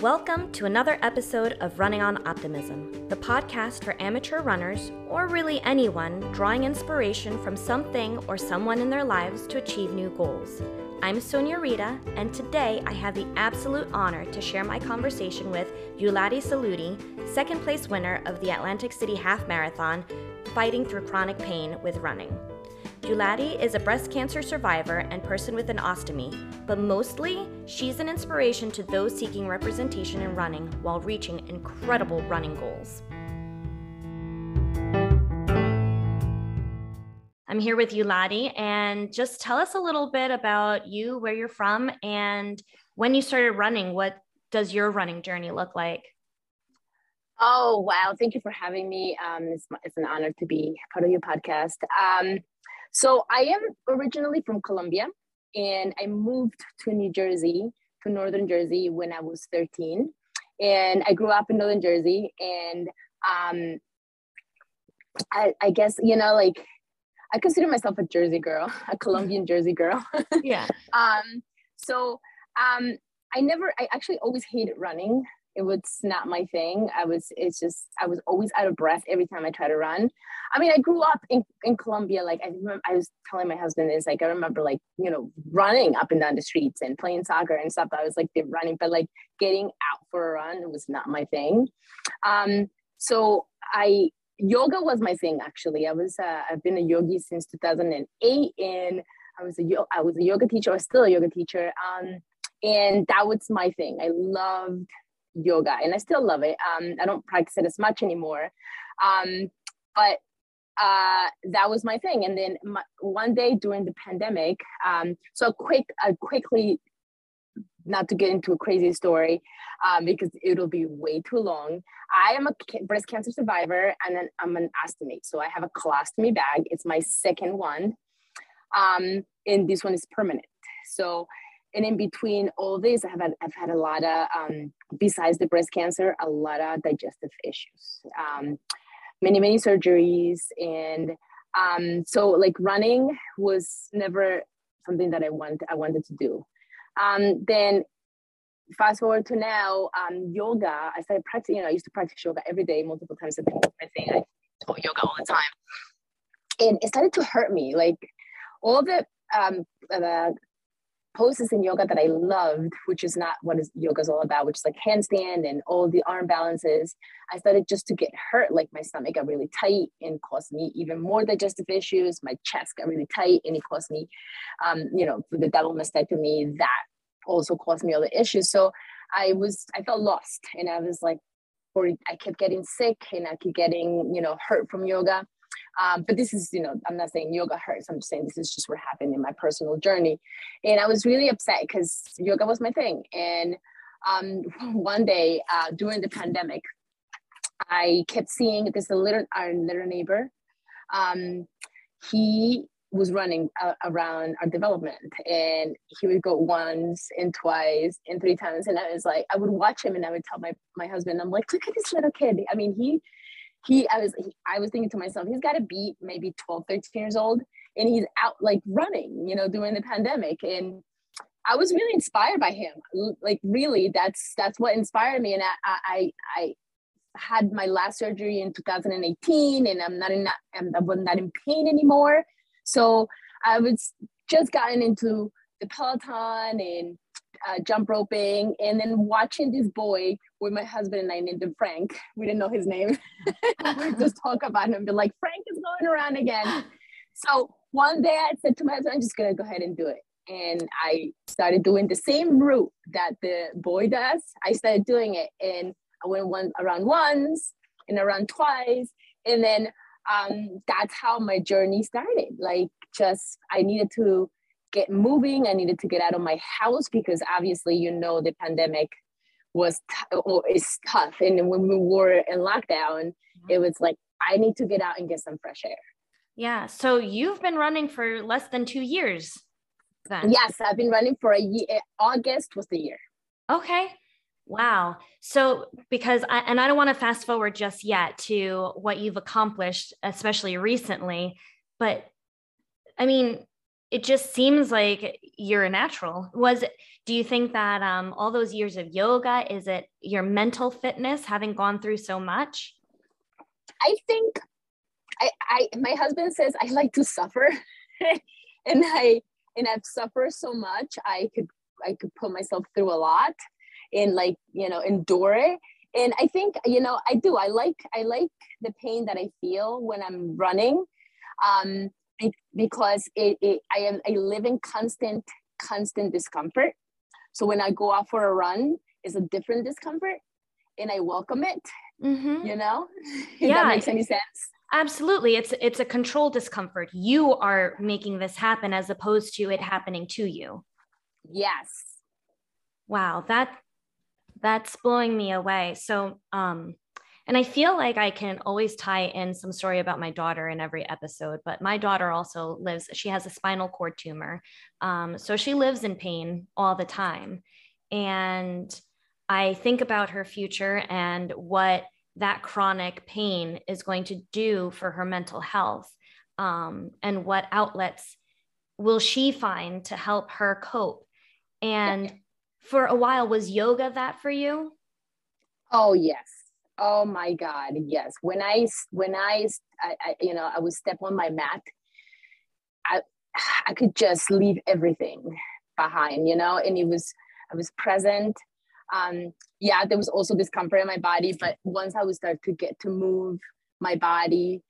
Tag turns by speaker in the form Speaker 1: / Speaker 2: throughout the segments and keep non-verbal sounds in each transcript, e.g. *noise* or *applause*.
Speaker 1: Welcome to another episode of Running on Optimism, the podcast for amateur runners, or really anyone, drawing inspiration from something or someone in their lives to achieve new goals. I'm Sonia Rita, and today I have the absolute honor to share my conversation with Yuladi Saludi, second place winner of the Atlantic City Half Marathon, fighting through chronic pain with running. Yuladi is a breast cancer survivor and person with an ostomy, but mostly, she's an inspiration to those seeking representation in running while reaching incredible running goals. I'm here with you, Yuladi, and just tell us a little bit about you, where you're from, and when you started running. What does your running journey look like?
Speaker 2: Oh, wow. Thank you for having me. Um, it's, it's an honor to be part of your podcast. Um, so I am originally from Colombia and I moved to New Jersey, to Northern Jersey when I was 13. And I grew up in Northern Jersey and um, I, I guess, you know, like I consider myself a Jersey girl, *laughs* a Colombian Jersey girl.
Speaker 1: yeah. *laughs*
Speaker 2: um, so um, I never, I actually always hated running it was not my thing. I was, it's just, I was always out of breath every time I try to run. I mean, I grew up in, in Colombia. Like I remember, I was telling my husband is like, I remember like, you know, running up and down the streets and playing soccer and stuff. I was like, running, but like getting out for a run was not my thing. Um, so I, yoga was my thing actually. I was, uh, I've been a yogi since 2008 and I was a, I was a yoga teacher. I was still a yoga teacher. Um, and that was my thing. I loved yoga and I still love it. Um, I don't practice it as much anymore. Um, but uh, that was my thing. And then my, one day during the pandemic, um, so quick, quickly, not to get into a crazy story, um, because it'll be way too long. I am a breast cancer survivor and I'm an ostomate. So I have a colostomy bag. It's my second one. Um, and this one is permanent. So and in between all this, I have had, I've had a lot of, um, besides the breast cancer, a lot of digestive issues, um, many, many surgeries. And um, so like running was never something that I want, I wanted to do. Um, then fast forward to now, um, yoga, I started practicing, you know, I used to practice yoga every day, multiple times a day. I think I taught yoga all the time. And it started to hurt me. Like all the um, poses in yoga that I loved, which is not what is yoga is all about, which is like handstand and all the arm balances. I started just to get hurt, like my stomach got really tight and caused me even more digestive issues. My chest got really tight and it caused me, um, you know, the double mastectomy, that also caused me all the issues. So I was, I felt lost and I was like, or I kept getting sick and I kept getting, you know, hurt from yoga. Um, but this is, you know, I'm not saying yoga hurts. I'm just saying this is just what happened in my personal journey. And I was really upset because yoga was my thing. And um, *laughs* one day uh, during the pandemic, I kept seeing this little our little neighbor. Um, he was running uh, around our development and he would go once and twice and three times and i was like i would watch him and i would tell my, my husband i'm like look at this little kid i mean he he i was he, i was thinking to myself he's got to be maybe 12 13 years old and he's out like running you know during the pandemic and i was really inspired by him. Like really that's that's what inspired me and i i i had my last surgery in 2018 and i'm not in that i'm not in pain anymore. So i was just gotten into the peloton and uh, jump roping and then watching this boy with my husband and I named him Frank. We didn't know his name. *laughs* we just talk about him be like, Frank is going around again. So one day I said to my husband, I'm just gonna go ahead and do it. And I started doing the same route that the boy does. I started doing it and I went one around once and around twice. And then um, that's how my journey started. Like just I needed to get moving. I needed to get out of my house because obviously, you know, the pandemic was t- or is tough. And when we were in lockdown, mm-hmm. it was like, I need to get out and get some fresh air.
Speaker 1: Yeah. So you've been running for less than two years then?
Speaker 2: Yes, I've been running for a year. Eh, August was the year.
Speaker 1: Okay. Wow. So, because I, and I don't want to fast forward just yet to what you've accomplished, especially recently, but I mean, it just seems like you're a natural. Was it, do you think that um, all those years of yoga, is it your mental fitness having gone through so much?
Speaker 2: I think I, I my husband says I like to suffer *laughs* and I and I've suffered so much I could I could put myself through a lot and like you know endure it and I think you know I do I like I like the pain that I feel when I'm running um because it, it I am I live in constant constant discomfort. So when I go out for a run it's a different discomfort and I welcome it mm-hmm. you know? *laughs* If yeah. that makes any sense.
Speaker 1: absolutely. It's it's a control discomfort. You are making this happen as opposed to it happening to you.
Speaker 2: Yes.
Speaker 1: Wow that that's blowing me away. So um and i feel like i can always tie in some story about my daughter in every episode but my daughter also lives she has a spinal cord tumor um, so she lives in pain all the time. And i think about her future and what that chronic pain is going to do for her mental health um, and what outlets will she find to help her cope. And for a while was yoga that for you?
Speaker 2: Oh yes oh my god yes. When i when i, I, I you know i would step on my mat i i could just leave everything behind you know and it was i was present. Um, yeah, there was also discomfort in my body, but once I would start to get to move my body,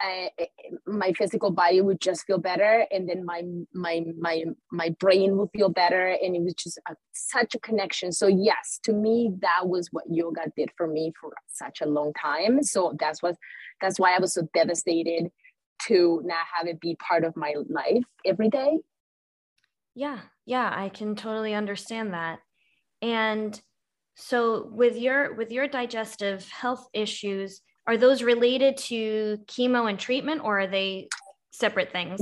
Speaker 2: uh, my physical body would just feel better, and then my my my my brain would feel better, and it was just a, such a connection. So yes, to me, that was what yoga did for me for such a long time. So that's what that's why I was so devastated to not have it be part of my life every day.
Speaker 1: Yeah, yeah, I can totally understand that. And so with your with your digestive health issues, are those related to chemo and treatment or are they separate things?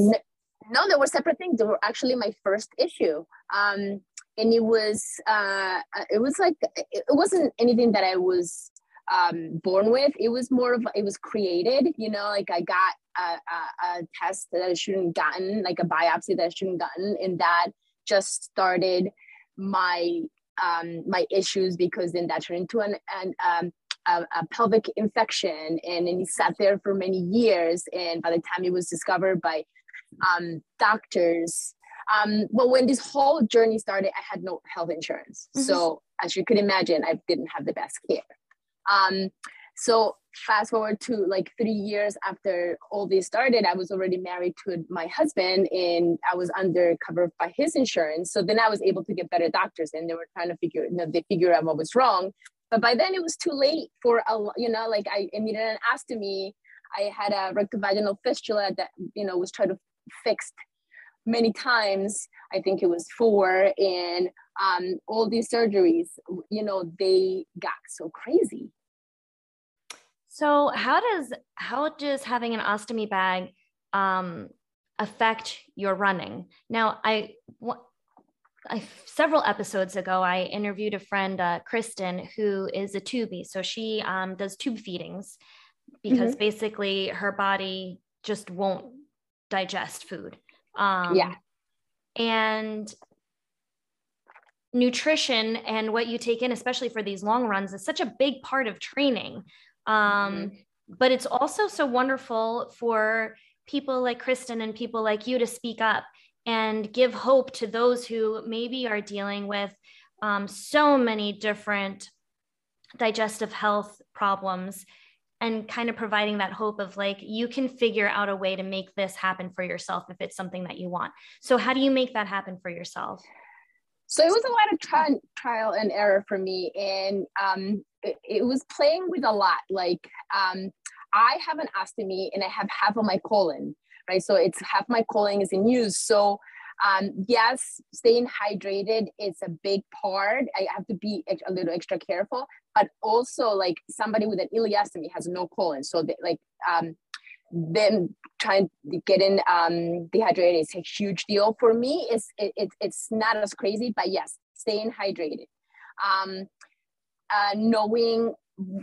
Speaker 2: No, they were separate things. They were actually my first issue. Um, and it was uh, it was like it wasn't anything that I was um, born with. It was more of it was created. You know, like I got a, a, a test that I shouldn't gotten, like a biopsy that I shouldn't gotten, and that just started my um, my issues because then that turned into an, an um, a, a, pelvic infection and then he sat there for many years and by the time he was discovered by um, doctors um, but when this whole journey started i had no health insurance mm-hmm. so as you could imagine i didn't have the best care um, so fast forward to like three years after all this started, I was already married to my husband and I was under covered by his insurance. So then I was able to get better doctors and they were trying to figure, you know, they figure out what was wrong. But by then it was too late for a, you know, like I needed an ostomy. I had a rectovaginal fistula that, you know, was trying to fixed many times. I think it was four and um, all these surgeries, you know, they got so crazy
Speaker 1: so how does how does having an ostomy bag um, affect your running? Now, I, I several episodes ago, I interviewed a friend, uh, Kristen, who is a tubie. So she um, does tube feedings because mm-hmm. basically her body just won't digest food. Um,
Speaker 2: yeah.
Speaker 1: And nutrition and what you take in, especially for these long runs, is such a big part of training. Um, mm-hmm. But it's also so wonderful for people like Kristen and people like you to speak up and give hope to those who maybe are dealing with um, so many different digestive health problems and kind of providing that hope of like you can figure out a way to make this happen for yourself if it's something that you want. So how do you make that happen for yourself?
Speaker 2: So it was a lot of tri- trial and error for me and um, it, it, was playing with a lot. Like um, i have an ostomy and i have half of my colon right so it's half my colon is in use so um, yes staying hydrated is a big part i have to be a little extra careful but also like somebody with an ileostomy has no colon so they, like um, then trying to get in um, dehydrated is a huge deal for me. It's it, it, it's not as crazy, but yes, staying hydrated. Um, uh, knowing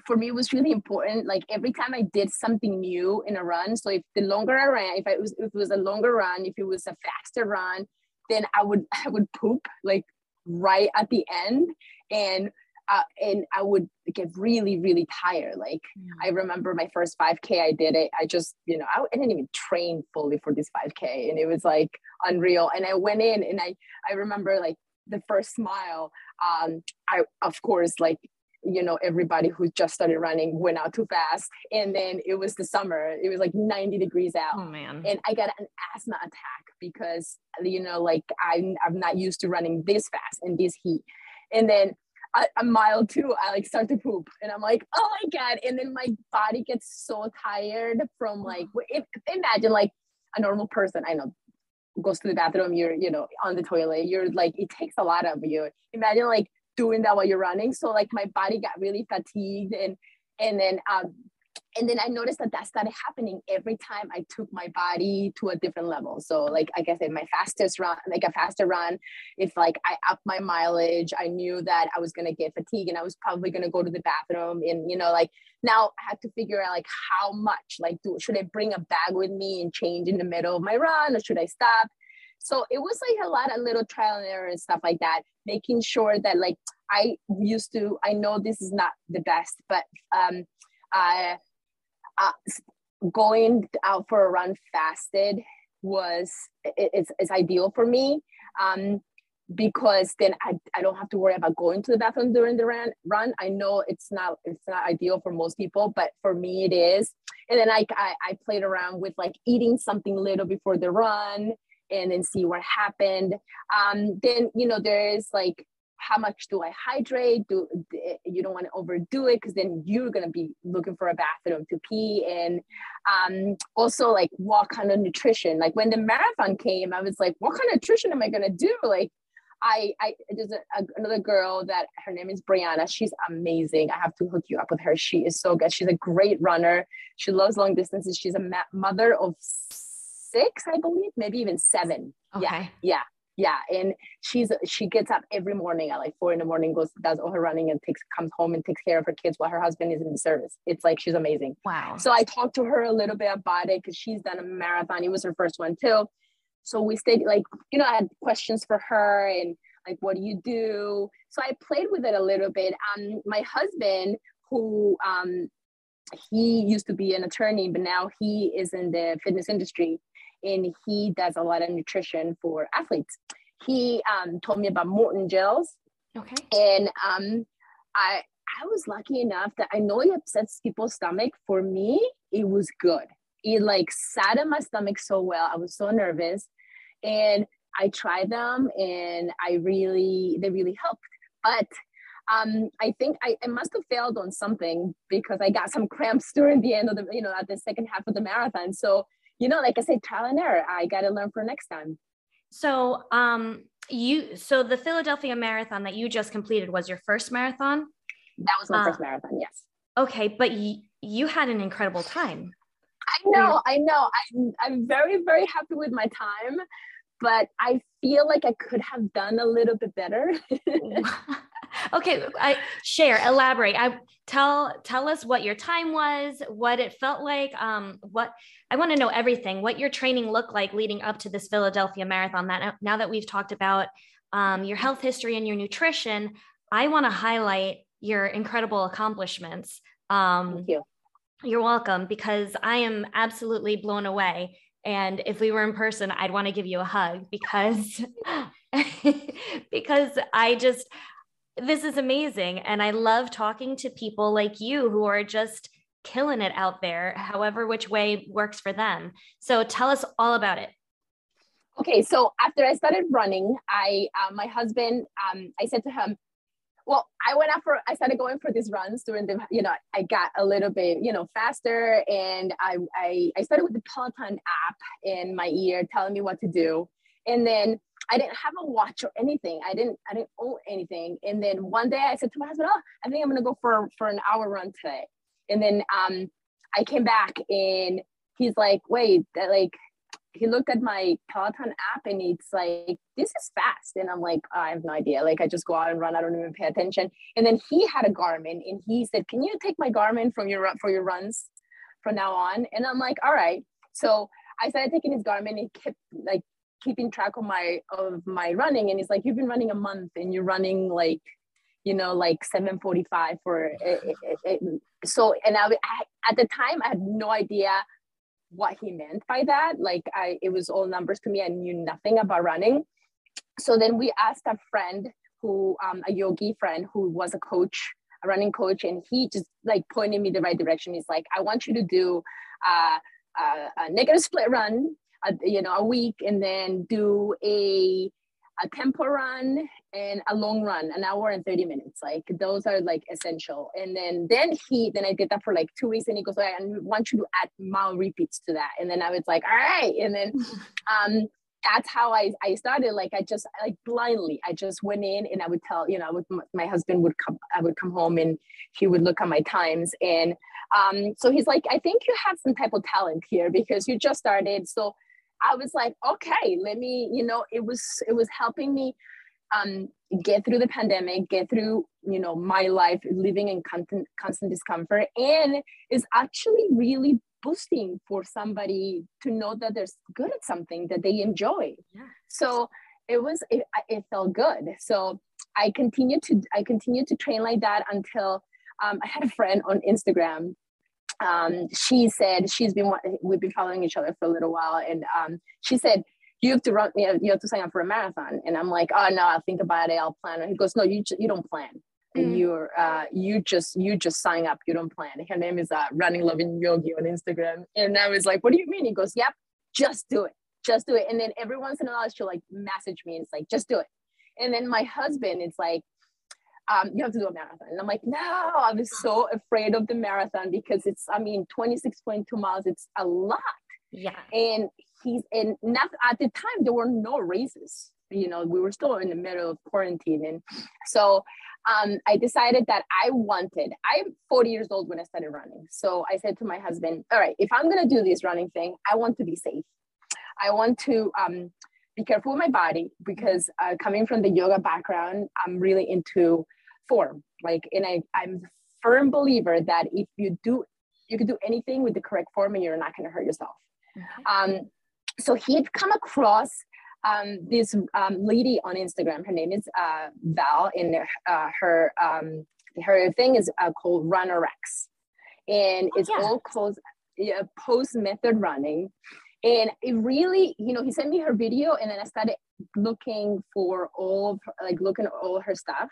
Speaker 2: for me it was really important. Like every time I did something new in a run, so if the longer I ran, if, I was, if it was a longer run, if it was a faster run, then I would *laughs* I would poop like right at the end and uh, and I would get really, really tired. Like mm. I remember my first 5K, I did it. I just, you know, I, I, didn't even train fully for this 5K, and it was like unreal. And I went in, and I, I remember like the first smile. Um, I of course like you know everybody who just started running went out too fast. And then it was the summer it was like 90 degrees out.
Speaker 1: Oh man.
Speaker 2: And i got an asthma attack because you know like i'm, I'm not used to running this fast in this heat. And then a, a mile two i like start to poop. And i'm like oh my god. And then my body gets so tired from like if, imagine like a normal person i know goes to the bathroom you're you know on the toilet you're like it takes a lot of you. Imagine like doing that while you're running. So like my body got really fatigued and and then um and then I noticed that that started happening every time I took my body to a different level. So, like, like I said, my fastest run, like a faster run, if like I up my mileage, I knew that I was gonna get fatigued and I was probably gonna go to the bathroom. And you know, like now I had to figure out like how much, like, do should I bring a bag with me and change in the middle of my run, or should I stop? So it was like a lot of little trial and error and stuff like that, making sure that like I used to, I know this is not the best, but um, uh, uh, going out for a run fasted was it, it's, it's ideal for me um, because then I, I don't have to worry about going to the bathroom during the run run. I know it's not it's not ideal for most people but for me it is. And then I, I i played around with like eating something little before the run and then see what happened. Um, then you know there's like how much do I hydrate? Do you don't want to overdo it because then you're gonna be looking for a bathroom to pee and um, also like what kind of nutrition? Like when the marathon came, I was like, what kind of nutrition am I gonna do? Like I, I there's a, a, another girl that her name is Brianna. She's amazing. I have to hook you up with her. She is so good. She's a great runner. She loves long distances. She's a ma- mother of six, I believe, maybe even seven. Okay. Yeah, yeah, yeah. And she's she gets up every morning at like four in the morning, goes does all her running, and takes comes home and takes care of her kids while her husband is in the service. It's like she's amazing.
Speaker 1: Wow.
Speaker 2: So I talked to her a little bit about it because she's done a marathon. It was her first one too. So we stayed like you know I had questions for her and like what do you do? So I played with it a little bit. Um, my husband who um he used to be an attorney, but now he is in the fitness industry and he does a lot of nutrition for athletes. He um, told me about Maurten gels.
Speaker 1: Okay.
Speaker 2: And um, I I was lucky enough that I know it upsets people's stomach. For me, it was good. It like sat in my stomach so well. I was so nervous, and I tried them, and I really they really helped. But um, I think I, I must have failed on something because I got some *laughs* cramps during the end of the, you know, at the second half of the marathon. So you know, like I said, trial and error. I got to learn for next time.
Speaker 1: So, um, you, so the Philadelphia Marathon that you just completed was your first marathon?
Speaker 2: That was my uh, first marathon, yes.
Speaker 1: Okay, but y- you had an incredible time.
Speaker 2: I know, I know. I'm, I'm very, very happy with my time, but I feel like I could have done a little bit better. *laughs*
Speaker 1: okay i share elaborate. I tell tell us what your time was what it felt like um what i want to know everything what your training looked like leading up to this philadelphia marathon that now that we've talked about um, your health history and your nutrition i want to highlight your incredible accomplishments. Um
Speaker 2: Thank you.
Speaker 1: you're welcome because i am absolutely blown away. And if we were in person i'd want to give you a hug because *laughs* because i just this is amazing. And I love talking to people like you who are just killing it out there, however, which way works for them. So tell us all about it.
Speaker 2: Okay, so after I started running, I uh, my husband, um, I said to him, well, I went out for I started going for these runs during the you know I got a little bit you know faster and I I, I started with the Peloton app in my ear telling me what to do, and then I didn't have a watch or anything. I didn't I didn't own anything. And then one day I said to my husband, "Oh, I think I'm gonna go for for an hour run today." And then um, I came back and he's like, "Wait, that like." He looked at my Peloton app and it's like, "This is fast." And I'm like, oh, "I have no idea. Like, I just go out and run. I don't even pay attention." And then he had a Garmin and he said, "Can you take my Garmin from your for your runs from now on?" And I'm like, "All right." So I started taking his Garmin and kept like keeping track of my of my running. And he's like you've been running a month and you're running like you know like 745 for it, it, it, so and I, I at the time i had no idea what he meant by that. Like i it was all numbers to me. I knew nothing about running. So then we asked a friend who um, a yogi friend who was a coach a running coach and he just like pointed me the right direction. He's like i want you to do uh, a, a negative split run a, you know a week and then do a a tempo run and a long run an hour and 30 minutes. Like those are like essential. And then then he then i did that for like two weeks and he goes i want you to add mile repeats to that. And then i was like all right and then *laughs* um that's how I, I started. Like i just like blindly i just went in and i would tell you know would, my husband would come i would come home and he would look at my times. And um, so he's like i think you have some type of talent here because you just started. So I was like, okay, let me, you know, it was it was helping me um, get through the pandemic, get through, you know, my life living in constant constant discomfort, and is actually really boosting for somebody to know that they're good at something that they enjoy. Yeah. So it was it, it felt good. So I continued to I continued to train like that until um, I had a friend on Instagram um, she said she's been we've been following each other for a little while, and um, she said you have to run you, know, you have to sign up for a marathon, and I'm like, oh no, I'll think about it, I'll plan. And he goes, no, you you don't plan. Mm. You're uh, you just you just sign up. You don't plan. Her name is uh, Running Loving Yogi on Instagram, and I was like, what do you mean? He goes, yep, just do it, just do it. And then every once in a while she'll like message me and it's like, just do it. And then my husband, it's like, um, you have to do a marathon. And I'm like, no, I was so afraid of the marathon because it's, I mean, 26.2 miles, it's a lot.
Speaker 1: Yeah.
Speaker 2: And he's, and not, at the time, there were no races. You know, we were still in the middle of quarantine. And so um, I decided that I wanted, I'm 40 years old when I started running. So I said to my husband, all right, if I'm going to do this running thing, I want to be safe. I want to, um, be careful with my body because uh, coming from the yoga background, I'm really into form. Like, and I, I'm a firm believer that if you do, you can do anything with the correct form and you're not going to hurt yourself. Mm-hmm. Um, so he'd come across um, this um, lady on Instagram. Her name is uh, Val, and uh, her um, her thing is uh, called RunnerX, and oh, it's yeah. all called uh, Pose Method running and it really you know he sent me her video and then i started looking for all her, like looking at all her stuff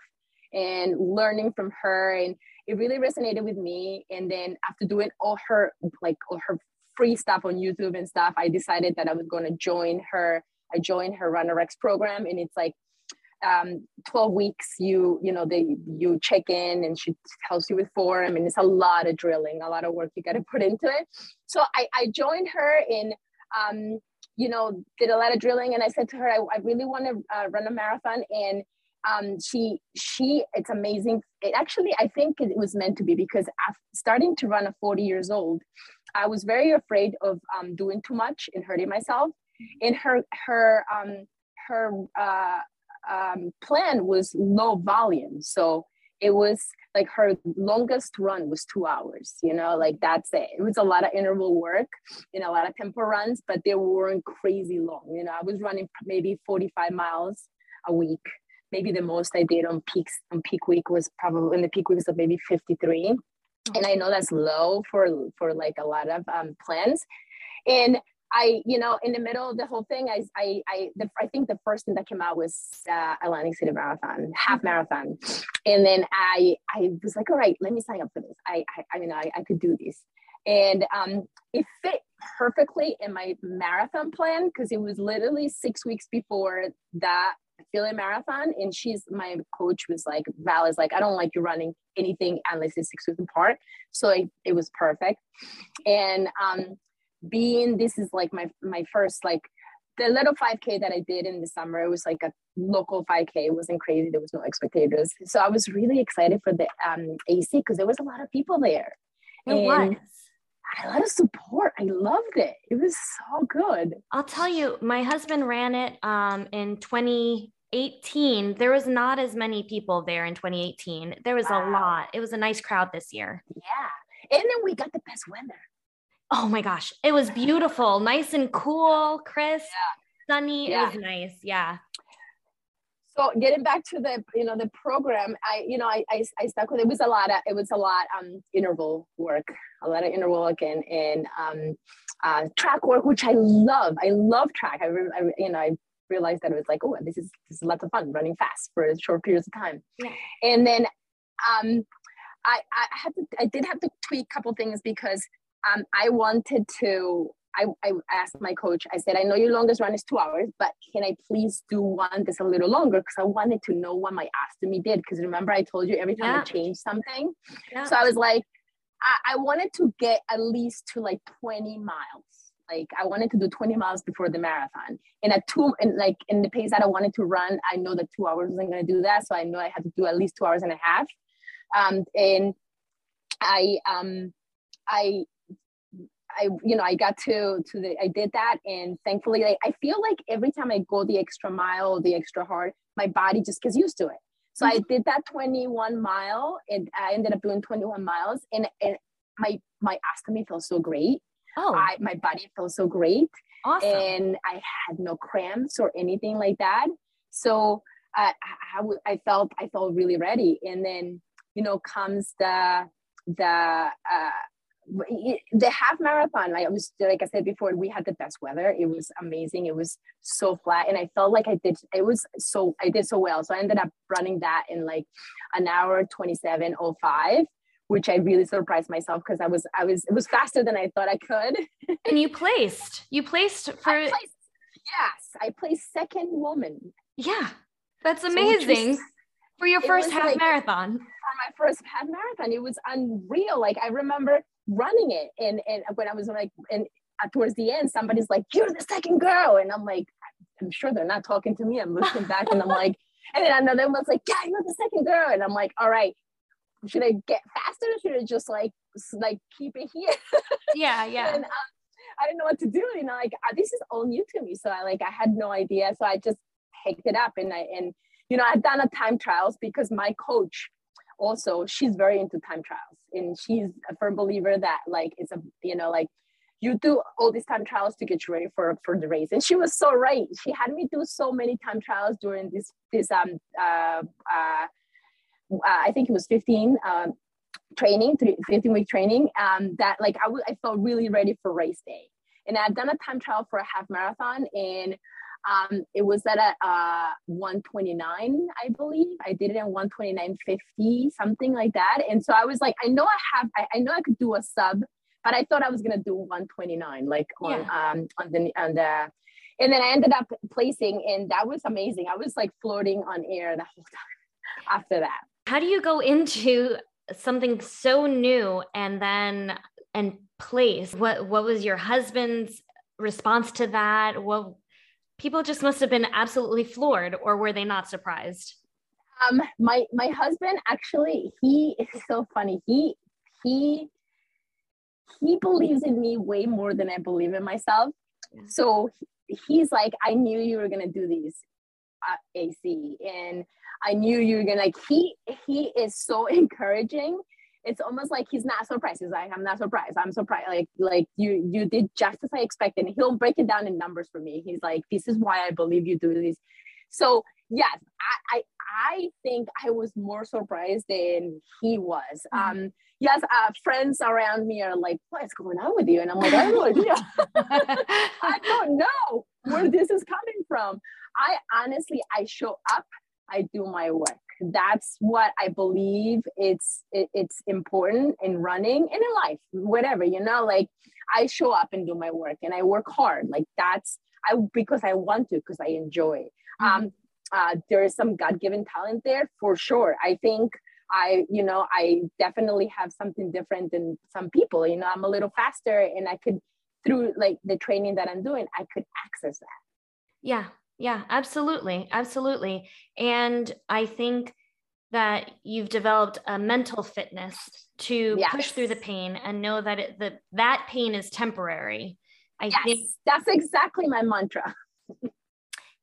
Speaker 2: and learning from her and it really resonated with me. And then after doing all her like all her free stuff on youtube and stuff i decided that i was going to join her. I joined her runnerx program and it's like um, 12 weeks you you know they you check in and she tells you with form and it's a lot of drilling a lot of work you got to put into it. So I, I joined her in um, you know, did a lot of drilling. And I said to her, I, I really want to uh, run a marathon. And um, she, she, it's amazing. It actually, I think it was meant to be because after starting to run at 40 years old, I was very afraid of um, doing too much and hurting myself. And her, her, um, her uh, um, plan was low volume. So it was like her longest run was two hours you know like that's it. It was a lot of interval work and a lot of tempo runs but they weren't crazy long you know. I was running maybe 45 miles a week. Maybe the most i did on peaks on peak week was probably in the peak weeks of maybe 53 and i know that's low for for like a lot of um, plans. And I, you know, in the middle of the whole thing, I, I, I, the, I think the first thing that came out was uh, Atlantic City Marathon, half mm-hmm. marathon, and then I, I was like, all right, let me sign up for this. I, I, I mean, I, I could do this, and um, it fit perfectly in my marathon plan because it was literally six weeks before that Philly marathon, and she's my coach was like, Val is like, I don't like you running anything unless it's six weeks apart, so it, it was perfect, and um being this is like my my first like the little 5k that i did in the summer it was like a local 5k it wasn't crazy. There was no spectators so i was really excited for the um ac because there was a lot of people there.
Speaker 1: It and was
Speaker 2: a lot of support. I loved it. It was so good.
Speaker 1: I'll tell you my husband ran it um in 2018 there was not as many people there in 2018 there was wow. a lot. It was a nice crowd this year.
Speaker 2: Yeah. And then we got the best weather
Speaker 1: oh my gosh, it was beautiful, nice and cool, crisp.
Speaker 2: Yeah.
Speaker 1: sunny. Yeah. It was nice. Yeah.
Speaker 2: So getting back to the you know the program, I you know I, I, I stuck with it. it. was a lot of it was a lot um interval work, a lot of interval work and and um uh, track work, which I love. I love track. I, I you know I realized that it was like oh this is this is lots of fun running fast for short periods of time, yeah. and then um I I had to I did have to tweak a couple things because um I wanted to I, I asked my coach, I said, I know your longest run is two hours, but can I please do one that's a little longer? Because I wanted to know what my ostomy did. Because remember, I told you every time yeah. I changed something. Yeah. So I was like, I, I wanted to get at least to like 20 miles. Like I wanted to do 20 miles before the marathon. And at two, and like in the pace that I wanted to run, I know that two hours wasn't going to do that. So I know I had to do at least two hours and a half. Um, and I, um, I I, you know, I got to to the, I did that, and thankfully, I, I feel like every time I go the extra mile, the extra hard, my body just gets used to it. So mm-hmm. I did that 21 mile, and I ended up doing 21 miles, and and my my ostomy felt so great. Oh, I, my body felt so great, awesome. and I had no cramps or anything like that. So I, I, I felt I felt really ready, and then you know comes the the uh, the half marathon like i was like i said before we had the best weather. It was amazing. It was so flat and i felt like i did it was so i did so well. So i ended up running that in like an hour 2705 which i really surprised myself because i was i was it was faster than i thought i could. *laughs*
Speaker 1: And you placed you placed for
Speaker 2: I placed, yes i placed second woman.
Speaker 1: Yeah that's amazing. So for your first half like, marathon.
Speaker 2: For my first half marathon it was unreal. Like i remember running it. And and when I was like, and towards the end, somebody's like, "You're the second girl," and I'm like, I'm sure they're not talking to me. I'm looking back, and I'm like, *laughs* and then another one's like, "Yeah, you're the second girl," and I'm like, "All right." Should I get faster? Or should I just like like keep it here? *laughs*
Speaker 1: Yeah, *laughs* yeah.
Speaker 2: and, um, I didn't know what to do. You know, like uh, this is all new to me. So I like I had no idea. So I just picked it up and I and you know I've done a time trials because my coach also she's very into time trials and she's a firm believer that like it's a you know like you do all these time trials to get you ready for for the race. And she was so right. She had me do so many time trials during this this um uh, uh, uh i think it was 15 um training 15 week training um that like I, w- I felt really ready for race day. And i've done a time trial for a half marathon and um, it was at a uh, 129, I believe. I did it in 129.50, something like that. And so I was like, I know I have, I, I know I could do a sub, but I thought I was gonna do 129, like on yeah. um on the on the and then I ended up placing, and that was amazing. I was like floating on air the whole time *laughs* after that.
Speaker 1: How do you go into something so new and then and place? What what was your husband's response to that? What people just must have been absolutely floored or were they not surprised?
Speaker 2: Um my my husband actually he is so funny. He he he believes in me way more than i believe in myself. So he's like i knew you were going to do these uh, ac and i knew you were going to like he he is so *laughs* encouraging it's almost like he's not surprised. He's like, I'm not surprised. I'm surprised. Like, like you, you did just as I expected. And he'll break it down in numbers for me. He's like, this is why I believe you do this. So yes, I, I, I think I was more surprised than he was. Mm-hmm. Um, yes, uh, friends around me are like, what is going on with you? And I'm like, I have no idea. *laughs* *laughs* I don't know where this is coming from. I honestly, I show up, I do my work that's what I believe it's it, it's important in running and in life, whatever, you know, like I show up and do my work and I work hard. Like that's I because I want to, because I enjoy. Mm-hmm. Um uh, there is some God-given talent there for sure. I think I, you know, I definitely have something different than some people. You know, I'm a little faster and I could through like the training that I'm doing, I could access that.
Speaker 1: Yeah, yeah, absolutely. Absolutely. And I think that you've developed a mental fitness to yes. push through the pain and know that it, that that pain is temporary.
Speaker 2: I yes, think that's exactly my mantra.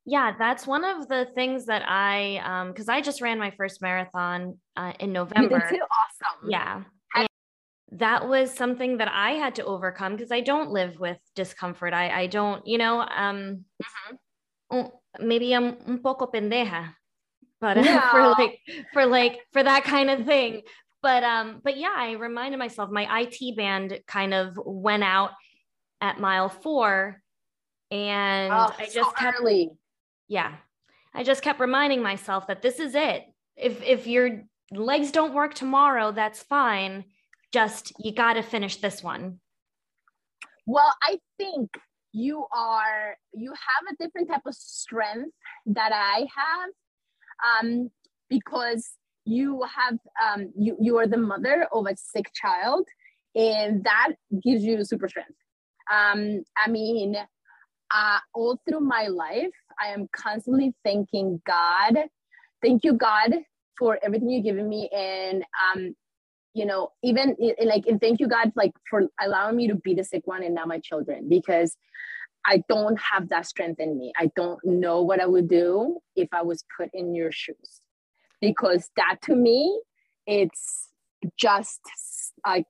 Speaker 1: yeah, that's one of the things that I, um, cause I just ran my first marathon uh, in November.
Speaker 2: too. Awesome.
Speaker 1: Yeah. And that was something that I had to overcome because I don't live with discomfort. I, I don't, you know, um, mm-hmm oh, maybe I'm un poco pendeja, but *laughs* uh, for like for like for that kind of thing. But um, but yeah, I reminded myself my IT band kind of went out at mile four, and
Speaker 2: oh,
Speaker 1: I just
Speaker 2: so
Speaker 1: kept
Speaker 2: early.
Speaker 1: yeah, I just kept reminding myself that this is it. If if your legs don't work tomorrow, that's fine. Just you got to finish this one.
Speaker 2: Well, I think you are you have a different type of strength that I have um, because you have um, you you are the mother of a sick child, and that gives you super strength. Um, I mean, uh, all through my life, I am constantly thanking God. Thank you, God, for everything you've given me, and um, you know, even like, and thank you, God, like for allowing me to be the sick one and not my children, because I don't have that strength in me. I don't know what I would do if I was put in your shoes, because that to me, it's just like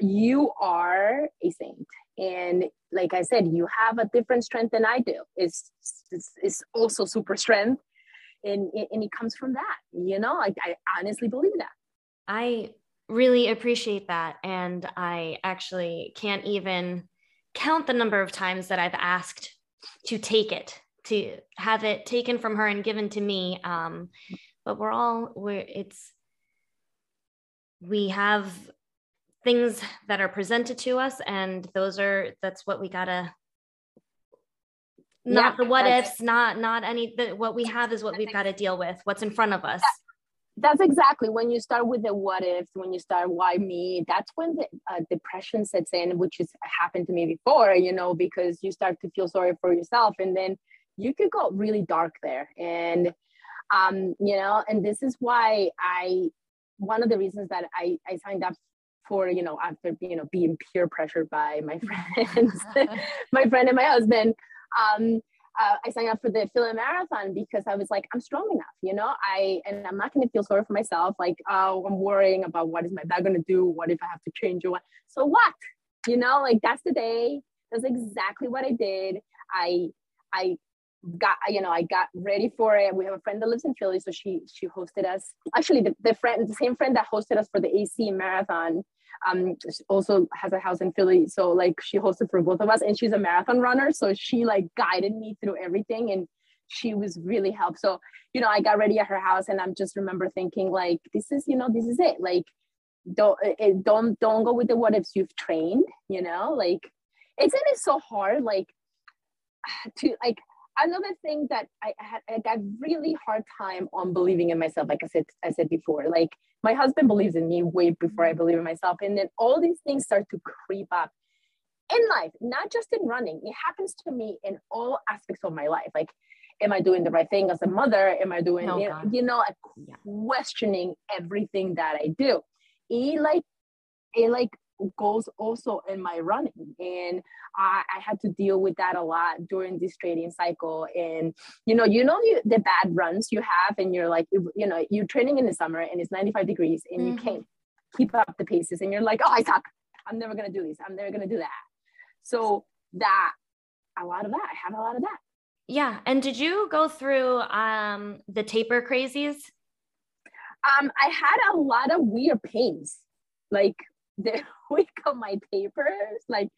Speaker 2: you are a saint. And like i said you have a different strength than i do. It's it's, it's also super strength. And, and it comes from that you know? Like i honestly believe that.
Speaker 1: I really appreciate that. And I actually can't even count the number of times that I've asked to take it, to have it taken from her and given to me. Um, but we're all, we're, it's, we have things that are presented to us, and those are, that's what we gotta, not
Speaker 2: Yeah,
Speaker 1: the what ifs, not, not any, the, what we have is what we've got to deal with, what's in front of us.
Speaker 2: That's exactly when you start with the what ifs when you start why me? That's when the uh, depression sets in which has happened to me before you know because you start to feel sorry for yourself and then you could go really dark there. And um you know and this is why i one of the reasons that i i signed up for you know after you know being peer pressured by my *laughs* friends *laughs* my friend and my husband um uh, I signed up for the Philly Marathon because I was like, I'm strong enough, you know. I and I'm not to feel sorry for myself. Like, oh, I'm worrying about what is my going to do? What if I have to change or what? So what? You know, like that's the day. That's exactly what I did. I I got you know I got ready for it. We have a friend that lives in Philly, so she she hosted us. Actually, the, the friend, the same friend that hosted us for the AC Marathon, um also has a house in Philly. So like she hosted for both of us and she's a marathon runner. So she like guided me through everything and she was really helped. So, you know, I got ready at her house and I'm just remember thinking like, this is, you know, this is it. Like, don't, don't, don't go with the what ifs you've trained, you know, like, isn't it so hard? Like *sighs* to like, another thing that I had, I got really hard time on believing in myself. Like I said, I said before, like my husband believes in me way before I believe in myself. And then all these things start to creep up in life, not just in running. It happens to me in all aspects of my life. Like, am I doing the right thing as a mother? Am I doing,
Speaker 1: Oh,
Speaker 2: you know, you know, like
Speaker 1: Yeah.
Speaker 2: questioning everything that I do. It like, it like goes also in my running. And I, I had to deal with that a lot during this training cycle. And, you know, you know, you, the bad runs you have, and you're like, you you know, you're training in the summer and it's 95 degrees and you
Speaker 1: Mhm.
Speaker 2: can't keep up the paces and you're like, oh, I suck. I'm never going to do this. I'm never going to do that. So that, a lot of that, I have a lot of that.
Speaker 1: Yeah. And did you go through um, the taper crazies?
Speaker 2: Um, I had a lot of weird pains, like the week of my papers like,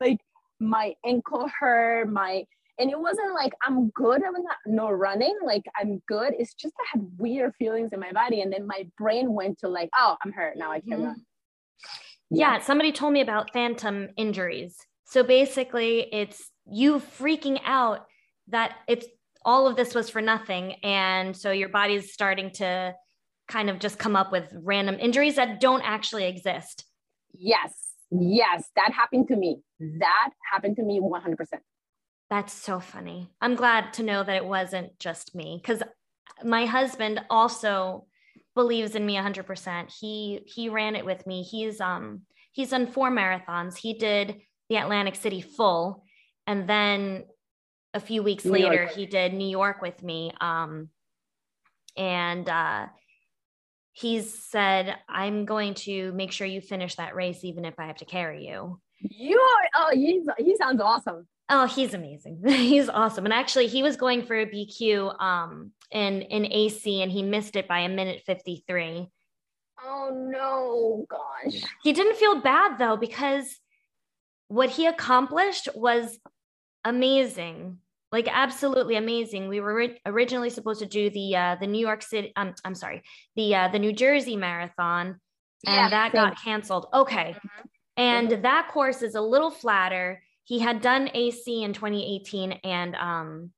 Speaker 2: like my ankle hurt, my, and it wasn't like I'm good, I'm not no running, like I'm good. It's just I had weird feelings in my body, and then my brain went to like, oh, I'm hurt now, I can't
Speaker 1: Mhm.
Speaker 2: run.
Speaker 1: Yeah. Somebody told me about phantom injuries. So basically, it's you freaking out that it's all of this was for nothing. And so your body's starting to kind of just come up with random injuries that don't actually exist.
Speaker 2: Yes, yes, that happened to me. That happened to me 100%.
Speaker 1: That's so funny. I'm glad to know that it wasn't just me because my husband also believes in me 100%. He he ran it with me. He's um he's done four marathons. He did the Atlantic City full and then a few weeks
Speaker 2: New York.
Speaker 1: later he did New York with me um and uh he's said I'm going to make sure you finish that race even if I have to carry you.
Speaker 2: You are, oh, he, he sounds awesome.
Speaker 1: Oh, he's amazing. *laughs* he's awesome. And actually, he was going for a BQ um, in in AC, and he missed it by a minute fifty three.
Speaker 2: Oh no, gosh.
Speaker 1: He didn't feel bad though because what he accomplished was amazing like absolutely amazing we were ri- originally supposed to do the uh the new york city um, i'm sorry the uh the new jersey marathon and yeah, that same. got canceled okay mm-hmm. and mm-hmm. that course is a little flatter he had done ac in 2018 and um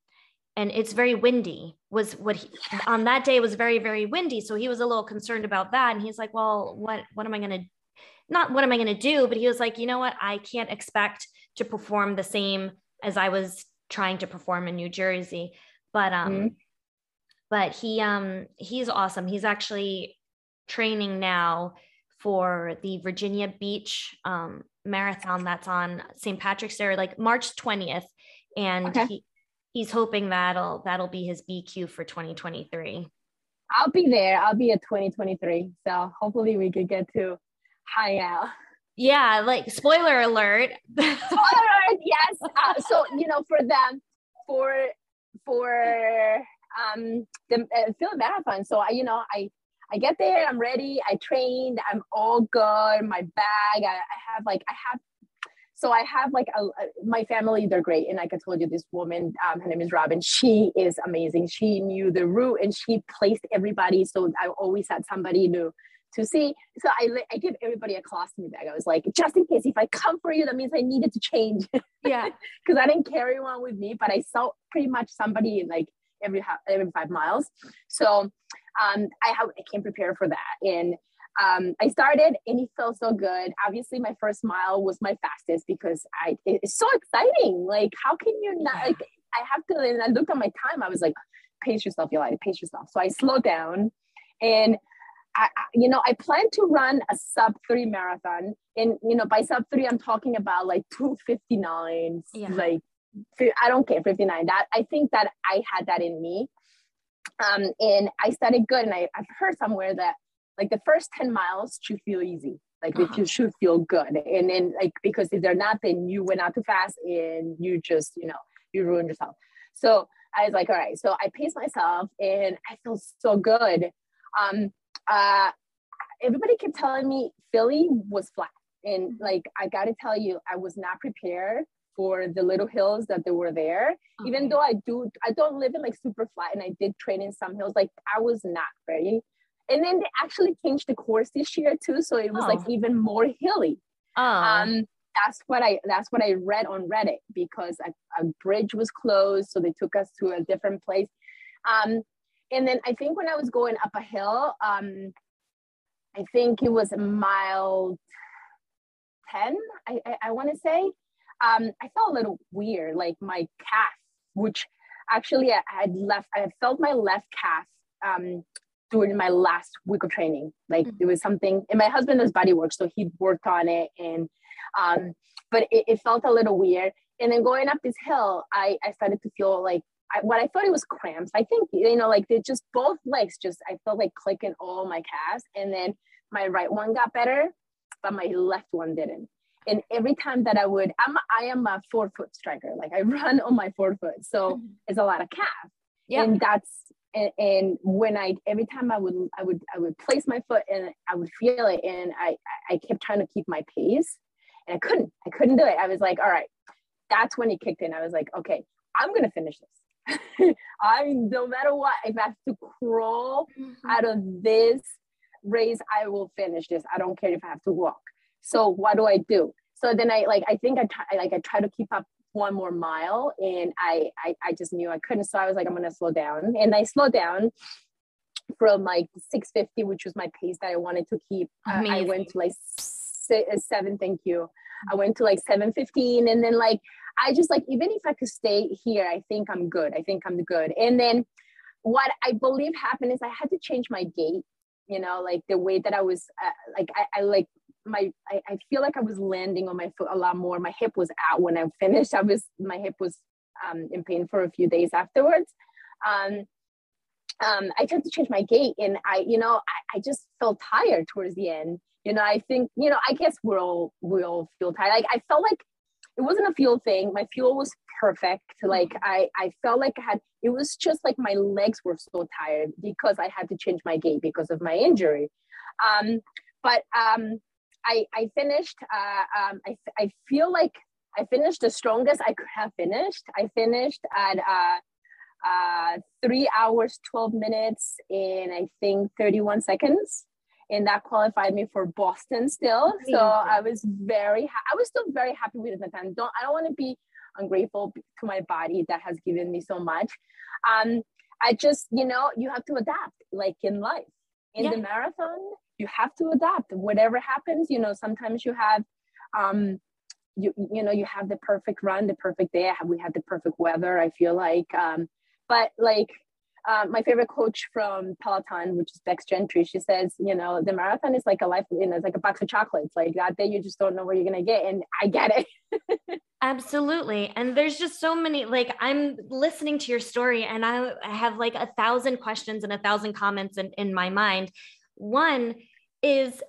Speaker 1: and it's very windy was what he on that day was very very windy so he was a little concerned about that and he's like well what what am i going to not what am I going to do, but he was like, you know what? I can't expect to perform the same as I was trying to perform in New Jersey. But um mm-hmm. but he um he's awesome. He's actually training now for the Virginia Beach um marathon that's on St. Patrick's Day, like March 20th. And okay. he he's hoping that'll that'll be his BQ for 2023.
Speaker 2: I'll be there. I'll be at 2023. So hopefully we could get to hang out.
Speaker 1: Yeah, like spoiler alert. *laughs* spoiler
Speaker 2: alert, yes. Uh, so you know, for them, for for um the uh, Philly Marathon. So I, you know, I I get there, I'm ready, I trained, I'm all good. My bag, I, I have like I have so I have like a, my family, they're great. And like I told you, this woman, um, her name is Robin. She is amazing. She knew the route and she placed everybody. So I always had somebody to to see. So I, I give everybody a colostomy bag. I was like, just in case if I come for you, that means I needed to change. *laughs*
Speaker 1: Yeah.
Speaker 2: Because I didn't carry one with me, but I saw pretty much somebody in like every every five miles. So um, I have I came prepared for that. And um, I started and it felt so good. Obviously, my first mile was my fastest because I it's so exciting. Like, how can you not like I have to and I looked at my time, I was like, pace yourself, Yolanda, pace yourself. So I slowed down and I, you know, I plan to run a sub three marathon. And, you know, by sub three, I'm talking about like 259, yeah. like, I don't care, 59. That I think that I had that in me. Um, and I started good. And I, I've heard somewhere that like the first 10 miles should feel easy. Like uh-huh. you should feel good. And then like, because if they're not, then you went out too fast and you just, you know, you ruined yourself. So I was like, all right. So I paced myself and I feel so good. Um, uh, everybody kept telling me Philly was flat. And like, I got to tell you, I was not prepared for the little hills that they were there. Okay. Even though I do, I don't live in like super flat and I did train in some hills, like I was not ready. And then they actually changed the course this year too. So it was oh. like even more hilly.
Speaker 1: Oh.
Speaker 2: Um, that's what I that's what I read on Reddit because a, a bridge was closed, so they took us to a different place. Um, and then I think when I was going up a hill, um, I think it was a mile 10, I, I, I want to say, um, I felt a little weird, like my calf, which actually I had left, I felt my left calf um, during my last week of training. Like mm-hmm. it was something, and my husband does body work, so he worked on it. And, um, but it, it felt a little weird. And then going up this hill, I, I started to feel like I, what I thought it was cramps. I think you know, like they just both legs just I felt like clicking all my calves, and then my right one got better, but my left one didn't. And every time that I would, I'm I am a forefoot striker. Like I *laughs* run on my forefoot, so mm-hmm. it's a lot of calf. Yeah, and that's and, and, when I every time I would I would I would place my foot and I would feel it, and I I kept trying to keep my pace, and I couldn't I couldn't do it. I was like, all right, that's when it kicked in. I was like, okay, I'm gonna finish this. *laughs* I mean, no matter what, if I have to crawl mm-hmm. out of this race, I will finish this. I don't care if I have to walk. So what do I do? So then I like I think I try like I try to keep up one more mile and I, I I just knew I couldn't. So I was like, I'm gonna slow down. And I slowed down from like 650, which was my pace that I wanted to keep. Uh, I went to like seven, thank you. I went to like 715 and then like I just like, even if I could stay here, I think I'm good. I think I'm good. And then what I believe happened is I had to change my gait, you know, like the way that I was, uh, like, I, I like, my I, I feel like I was landing on my foot a lot more. My hip was out when I *laughs* finished. I was my hip was um, in pain for a few days afterwards. Um, um, I tried to change my gait, and I, you know, I, I just felt tired towards the end. You know, I think, you know, I guess we're all we all feel tired. Like I felt like it wasn't a fuel thing. My fuel was perfect. Like mm-hmm. I, I felt like I had, it was just like my legs were so tired because I had to change my gait because of my injury. Um, but um, I, I finished, uh, um, I, I feel like I finished the strongest I could have finished. I finished at uh, uh, three hours, 12 minutes in, I think, 31 seconds and that qualified me for Boston still. So I was very, ha- I was still very happy with the time. Don't I don't want to be ungrateful to my body that has given me so much. Um, I just, you know, you have to adapt, like in life. In yeah. the marathon, you have to adapt. Whatever happens, you know, sometimes you have, um, you you know, you have the perfect run, the perfect day. Have, We had the perfect weather. I feel like, um, but like uh, my favorite coach from Peloton, which is Becs Gentry, she says, you know, the marathon is like a life, you know, it's like a box of chocolates. Like that day, you just don't know where you're gonna get, and I get it. *laughs*
Speaker 1: Absolutely, and there's just so many. Like I'm listening to your story, and I, I have like a thousand questions and a thousand comments in, in my mind. One is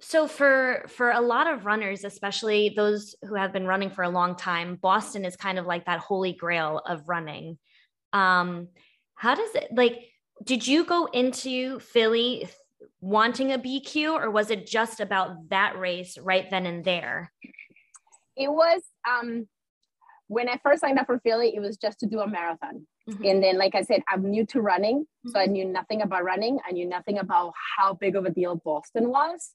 Speaker 1: so for for a lot of runners especially those who have been running for a long time boston is kind of like that holy grail of running um how does it like? Did you go into Philly wanting a BQ, or was it just about that race right then and there?
Speaker 2: It was um, when I first signed up for Philly. It was just to do a marathon, mm-hmm. and then, like I said, I'm new to running, mm-hmm. so I mm-hmm. knew nothing about running. I knew nothing about how big of a deal Boston was.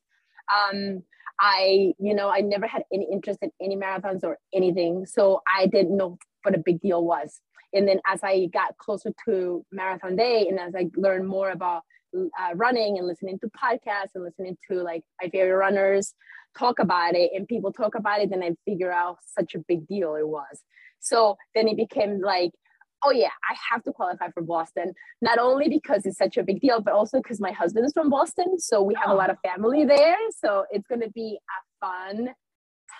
Speaker 2: Um, I, you know, I never had any interest in any marathons or anything, so I didn't know what a big deal was and then as i got closer to marathon day and as i learned more about uh, running and listening to podcasts and listening to like my favorite runners talk about it and people talk about it then i figure out such a big deal it was. So then it became like oh yeah i have to qualify for boston not only because it's such a big deal but also because my husband is from boston so we have a lot of family there so it's going to be a fun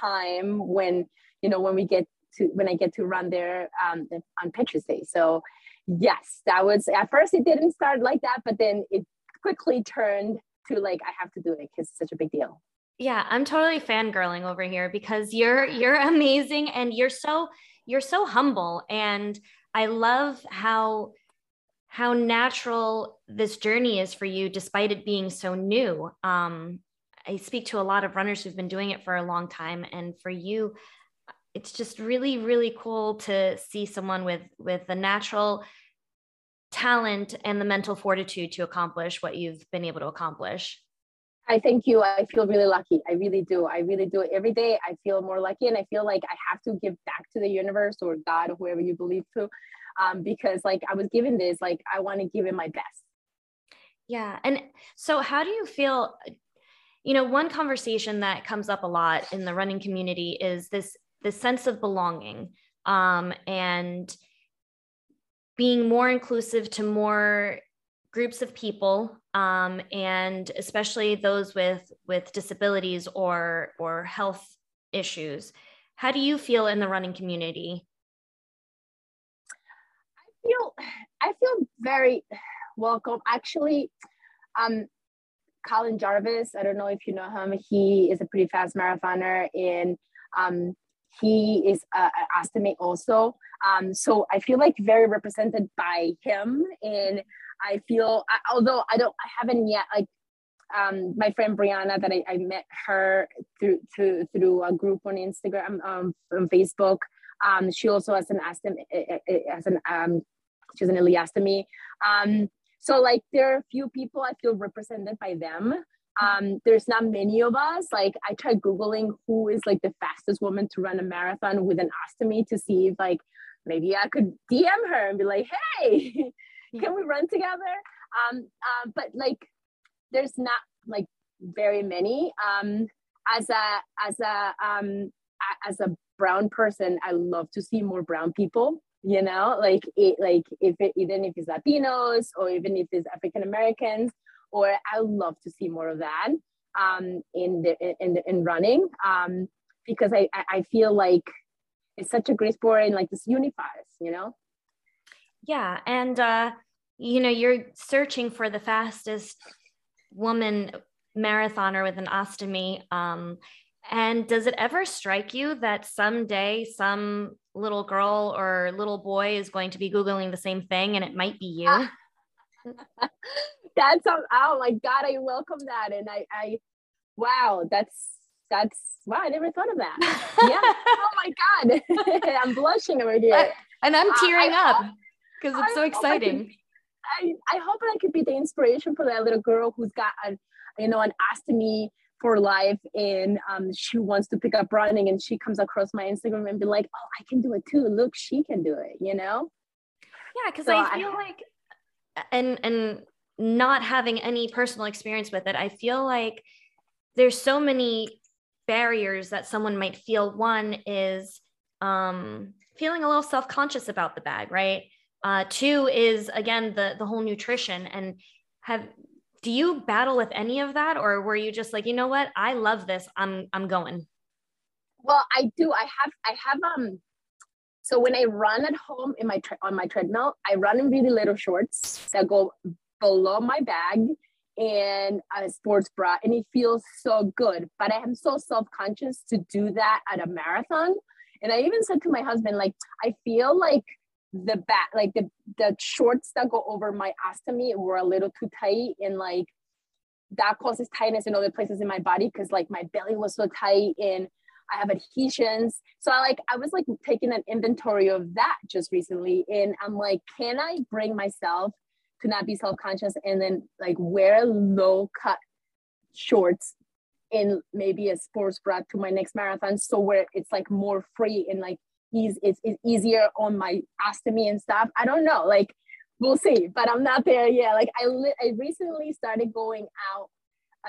Speaker 2: time when you know when we get to when I get to run there um, on Patriots Day. So yes, that was at first it didn't start like that, but then it quickly turned to like I have to do it because it's such a big deal.
Speaker 1: Yeah, I'm totally fangirling over here because you're you're *laughs* amazing and you're so you're so humble and I love how how natural this journey is for you despite it being so new. Um, I speak to a lot of runners who've been doing it for a long time and for you it's just really really cool to see someone with with the natural talent and the mental fortitude to accomplish what you've been able to accomplish
Speaker 2: I thank you. I feel really lucky. I really do. I really do. Every day I feel more lucky and I feel like I have to give back to the universe or God or whoever you believe to. Um, because like I was given this, like I want to give it my best.
Speaker 1: Yeah. And so how do you feel? You know, one conversation that comes up a lot in the running community is this the sense of belonging um, and being more inclusive to more groups of people um, and especially those with with disabilities or or health issues. How do you feel in the running community?
Speaker 2: I feel i feel very welcome. Actually um colin jarvis i don't know if you know him he is a pretty fast marathoner in um he is uh, ostomy also. Um, so I feel like very represented by him. And I feel, although I don't, I haven't yet like um, my friend Brianna that I, I met her through through through a group on Instagram, um, on Facebook. Um, she also has an ostomy, as an um, she's an ileostomy. Um, so like there are a few people I feel represented by them um, there's not many of us. Like I tried Googling who is like the fastest woman to run a marathon with an ostomy to see if like maybe I could DM her and be like, hey, *laughs* can we run together? Um, uh, but like there's not like very many. Um, as a as a um, as a brown person, I love to see more brown people. You know, like it, like if it, even if it's Latinos or even if it's African Americans, or I would love to see more of that um, in the in the, in running um, because I I feel like it's such a great sport and like this unifies, you know.
Speaker 1: Yeah, and uh, you know you're searching for the fastest woman marathoner with an ostomy. Um, And does it ever strike you that someday some little girl or little boy is going to be Googling the same thing and it might be you? *laughs* *laughs*
Speaker 2: that's, oh my God, I welcome that. And I, I, wow, that's, that's, wow, I never thought of that. *laughs* yeah. oh my God. *laughs* I'm blushing over here.
Speaker 1: And I'm tearing uh, up because it's I so exciting.
Speaker 2: I, I hope I could be the inspiration for that little girl who's got a, you know, an ostomy for life and um, she wants to pick up running and she comes across my Instagram and be like, oh, I can do it too. Look, she can do it, you know?
Speaker 1: Yeah, because so I feel I, like and and not having any personal experience with it, I feel like there's so many barriers that someone might feel. One is um, feeling a little self-conscious about the bag, right? Uh, two is again the the whole nutrition. And have do you battle with any of that? Or were you just like you know what? I love this. I'm i'm going.
Speaker 2: Well i do. I have i have um so when i run at home in my tre- on my treadmill i run in really little shorts that go below my bag and a sports bra and it feels so good but i am so self-conscious to do that at a marathon and i even said to my husband like i feel like the back like the the shorts that go over my ostomy were a little too tight and like that causes tightness in other places in my body because like my belly was so tight and I have adhesions. So I like I was like taking an inventory of that just recently and I'm like, can I bring myself to not be self-conscious. And then like wear low cut shorts in maybe a sports bra to my next marathon so where it's like more free and like easy it's, it's easier on my ostomy and stuff. I don't know like we'll see but i'm not there yet. Like i li- i recently started going out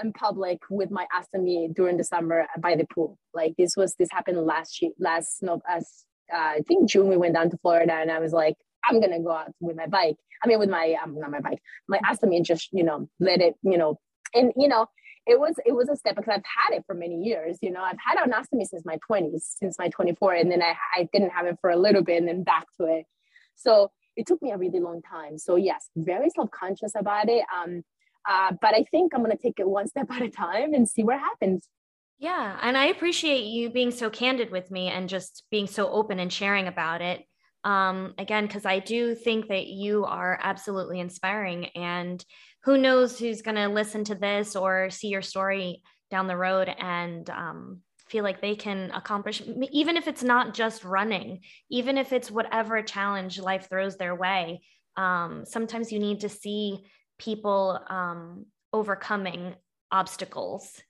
Speaker 2: in public with my ostomy during the summer by the pool. Like this was this happened last year last no as uh, i think june we went down to florida and i was like i'm gonna go out with my bike i mean with my um, not my bike my ostomy and just you know let it you know and you know it was it was a step because I've had it for many years. You know, I've had ostomy since my 20s, since my 24, and then I, I didn't have it for a little bit and then back to it. So it took me a really long time. So yes, very self-conscious about it. Um, uh, but I think I'm gonna take it one *laughs* step at a time and see what happens.
Speaker 1: Yeah, and I appreciate you being so candid with me and just being so open and sharing about it. Um, again, because I do think that you are absolutely inspiring and who knows who's going to listen to this or see your story down the road and um, feel like they can accomplish, even if it's not just running, even if it's whatever challenge life throws their way. Um, sometimes you need to see people um, overcoming obstacles.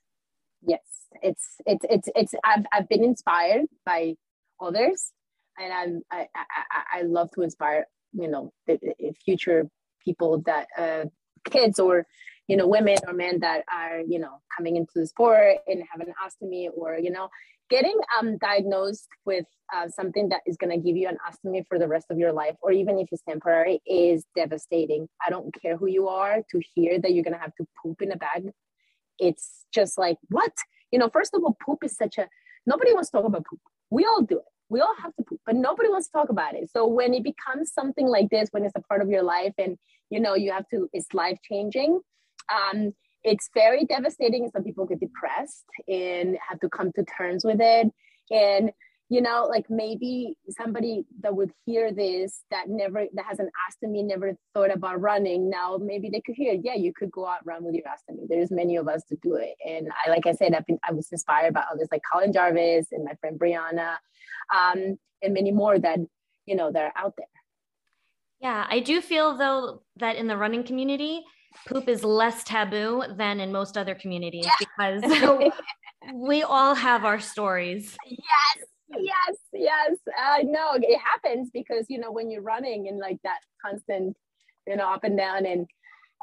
Speaker 2: Yes, it's it's it's it's. I've I've been inspired by others, and I'm I I, I love to inspire you know the, the future people that uh, kids or you know women or men that are you know coming into the sport and have an ostomy or you know getting um, diagnosed with uh, something that is going to give you an ostomy for the rest of your life or even if it's temporary is devastating. I don't care who you are to hear that you're going to have to poop in a bag. It's just like what? You know first of all poop is such a nobody wants to talk about poop. We all do it we all have to poop but nobody wants to talk about it. So when it becomes something like this when it's a part of your life and you know you have to it's life changing um, it's very devastating. Some people get depressed and have to come to terms with it. And you know like maybe somebody that would hear this that never that has an ostomy never thought about running now maybe they could hear yeah you could go out run with your ostomy there's many of us to do it. And i like i said i've been i was inspired by others like colin jarvis and my friend brianna um, and many more that you know that are out there.
Speaker 1: Yeah i do feel though that in the running community poop is less taboo than in most other communities yeah. because *laughs* we all have our stories.
Speaker 2: Yes yes yes i know it happens because you know when you're running and like that constant you know up and down and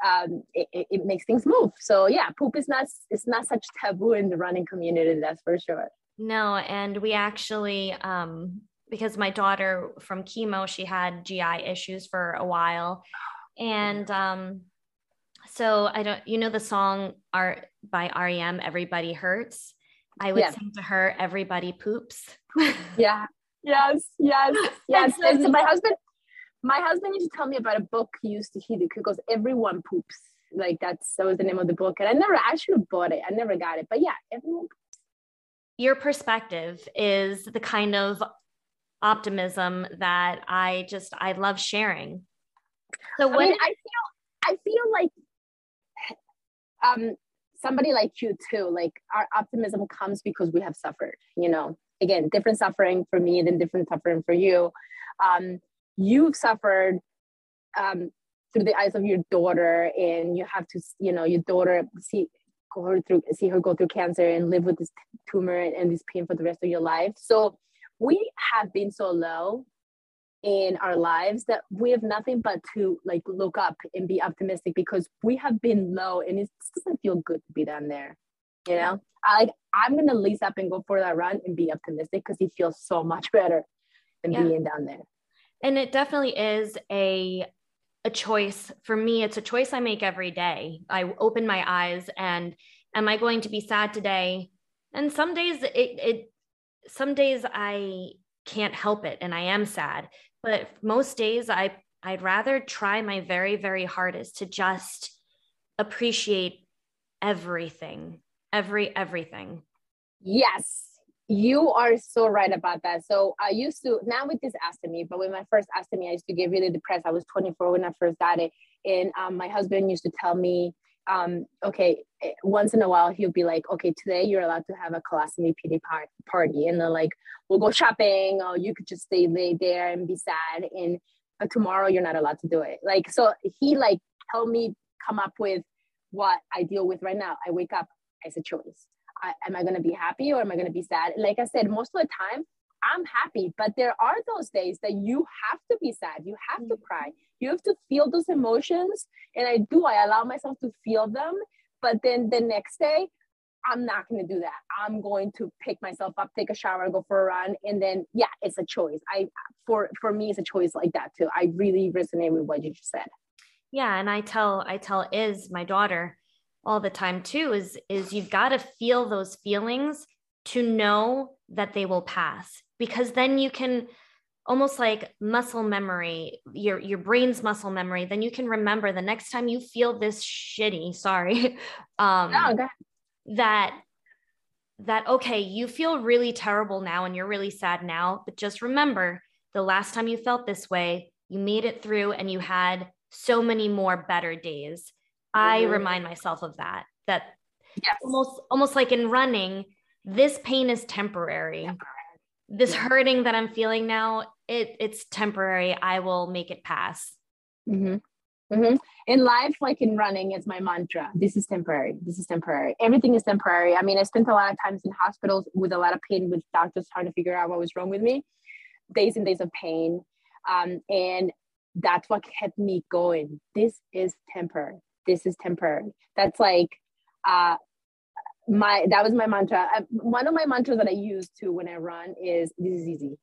Speaker 2: um, it, it, makes things move so yeah poop is not it's not such taboo in the running community that's for sure
Speaker 1: no, and we actually, um, because my daughter from chemo, she had GI issues for a while. And um, so I don't, you know, the song art by REM, Everybody Hurts. I would yeah. sing to her, Everybody Poops. *laughs*
Speaker 2: yeah. Yes. Yes. *laughs* Yes. and so my husband, my husband used to tell me about a book he used to hear It goes, Everyone Poops. Like that's that was the name of the book. And I never I should have bought it. I never got it. But yeah, everyone
Speaker 1: your perspective is the kind of optimism that I just I love sharing.
Speaker 2: So what I, mean, I feel I feel like um somebody like you too, like our optimism comes because we have suffered, you know. Again, different suffering for me than different suffering for you. Um, you've suffered um, through the eyes of your daughter, and you have to, you know, your daughter see her through see her go through cancer and live with this tumor and, and this pain for the rest of your life. So we have been so low in our lives that we have nothing but to like look up and be optimistic because we have been low and it doesn't feel good to be down there you know I, like i'm gonna lace up and go for that run and be optimistic because he feels so much better than yeah. being down there.
Speaker 1: And it definitely is a a choice. For me it's a choice i make every day. I open my eyes and am i going to be sad today? And some days it, it some days i can't help it and i am sad. But most days i i'd rather try my very very hardest to just appreciate everything every everything.
Speaker 2: Yes. You are so right about that. So i used to now with this ostomy but with my first ostomy i used to get really depressed. I was 24 when i first got it. And um, my husband used to tell me um, okay, eh, once in a while he'll be like, okay, today you're allowed to have a colostomy pity party, and then like we'll go shopping, or you could just stay lay there and be sad, and but tomorrow you're not allowed to do it. Like so, he like helped me come up with what I deal with right now. I wake up as a choice. I, am I gonna be happy or am I gonna be sad? Like I said, most of the time I'm happy, but there are those days that you have to be sad. You have to mm. cry. You have to feel those emotions. And I do, I allow myself to feel them. But then the next day, I'm not going to do that. I'm going to pick myself up, take a shower, go for a run. And then, yeah, it's a choice. I, for, for me, it's a choice like that too. I really resonate with what you just said.
Speaker 1: Yeah. And I tell, I tell Is my daughter, all the time too, is, is you've got to feel those feelings to know that they will pass because then you can almost like muscle memory your your brain's muscle memory then you can remember the next time you feel this shitty *laughs* sorry um no, that that okay you feel really terrible now and you're really sad now but just remember the last time you felt this way you made it through and you had so many more better days mm-hmm. i remind myself of that that yes. almost almost like in running this pain is temporary. temporary. This yeah. hurting that I'm feeling now, it it's temporary. I will make it pass.
Speaker 2: Mm-hmm. Mm-hmm. In life, like in running, it's my mantra. This is temporary. This is temporary. Everything is temporary. I mean, I spent a lot of times in hospitals with a lot of pain, with doctors trying to figure out what was wrong with me. Days and days of pain, um, and that's what kept me going. This is temporary. This is temporary. That's like uh, my that was my mantra. I, one of my mantras that I use too when I run is this is easy.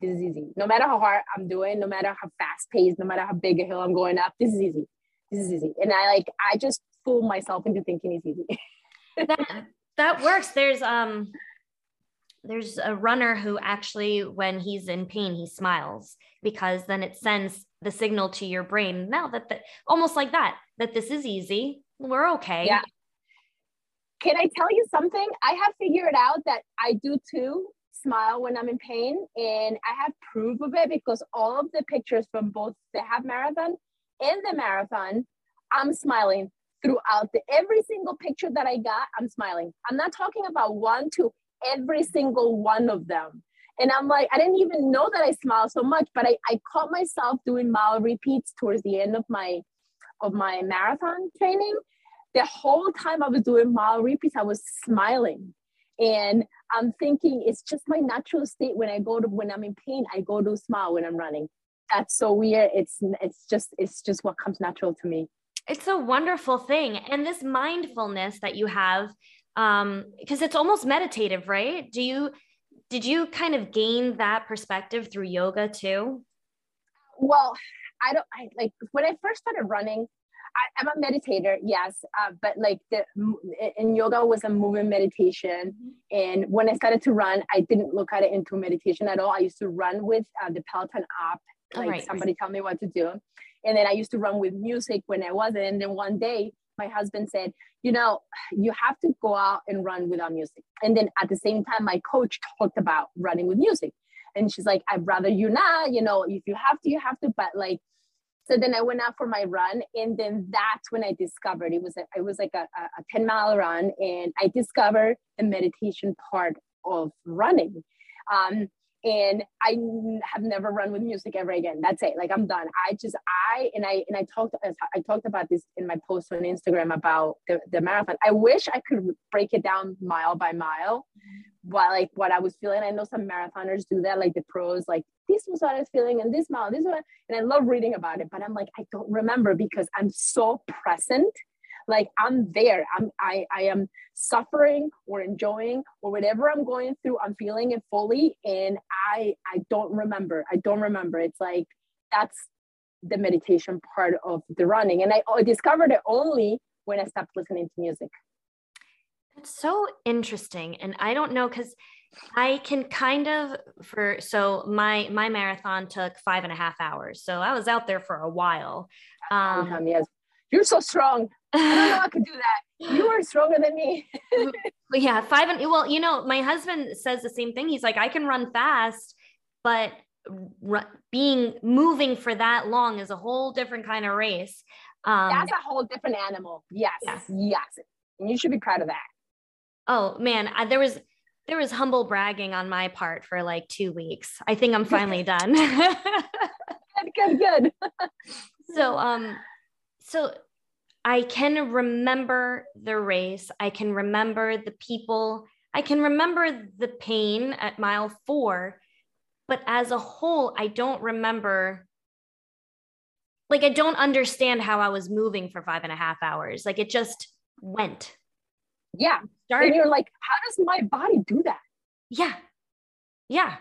Speaker 2: This is easy. No matter how hard I'm doing, no matter how fast paced, no matter how big a hill I'm going up, this is easy. This is easy. And I like I just fool myself into thinking it's easy. *laughs*
Speaker 1: that that works. There's um there's a runner who actually when he's in pain he smiles because then it sends the signal to your brain now that almost like that that this is easy we're okay
Speaker 2: yeah can I tell you something? I have figured out that I do too smile when I'm in pain, and I have proof of it because all of the pictures from both the half marathon and the marathon, I'm smiling throughout the every single picture that I got. I'm smiling. I'm not talking about one, two, every single one of them. And I'm like, I didn't even know that I smiled so much, but I, I caught myself doing mile repeats towards the end of my of my marathon training the whole time I was doing mile repeats, I was smiling. And I'm thinking it's just my natural state when I go to when I'm in pain, I go to smile when I'm running. That's so weird. It's it's just it's just what comes natural to me.
Speaker 1: It's a wonderful thing. And this mindfulness that you have, um, because it's almost meditative, right? Do you did you kind of gain that perspective through yoga too?
Speaker 2: Well, I don't I like when I first started running, I, am a meditator, yes, uh, but like the in yoga was a movement meditation, and when I started to run, I didn't look at it into meditation at all. I used to run with uh, the Peloton app, like right. somebody tell me what to do, and then I used to run with music when I wasn't. And then one day, my husband said, you know, you have to go out and run without music. And then at the same time, my coach talked about running with music. And she's like, I'd rather you not, you know, if you have to, you have to, but like, so then I went out for my run, and then that's when I discovered it was a, it was like a, a 10 mile run, and I discovered the meditation part of running. Um, and I have never run with music ever again. That's it. Like I'm done. I just I and I and I talked I talked about this in my post on Instagram about the, the marathon. I wish I could break it down mile by mile, what like what I was feeling. I know some marathoners do that, like the pros, like this was what I was feeling and this mile, this one, and I love reading about it. But I'm like I don't remember because I'm so present like i'm there i'm i i am suffering or enjoying or whatever i'm going through i'm feeling it fully and i i don't remember i don't remember it's like that's the meditation part of the running and i, I discovered it only when i stopped listening to music
Speaker 1: that's so interesting and i don't know because I can kind of for so my my marathon took five and a half hours. So I was out there for a while.
Speaker 2: Um, yes. You're so strong. I don't know I could *laughs* do that. You are stronger than me.
Speaker 1: but yeah, five and well, you know, my husband says the same thing. He's like, I can run fast, but being moving for that long is a whole different kind of race.
Speaker 2: Um, That's a whole different animal. Yes, yeah. yes, and you should be proud of that.
Speaker 1: Oh man, I, there was there was humble bragging on my part for like two weeks. I think I'm finally *laughs* done. *laughs*
Speaker 2: good, good, good.
Speaker 1: so, um, so I can remember the race. I can remember the people. I can remember the pain at mile four, but as a whole, I don't remember. Like, I don't understand how I was moving for five and a half hours. Like, it just went.
Speaker 2: Yeah. Started. And you're like, how does my body do that?
Speaker 1: Yeah. Yeah.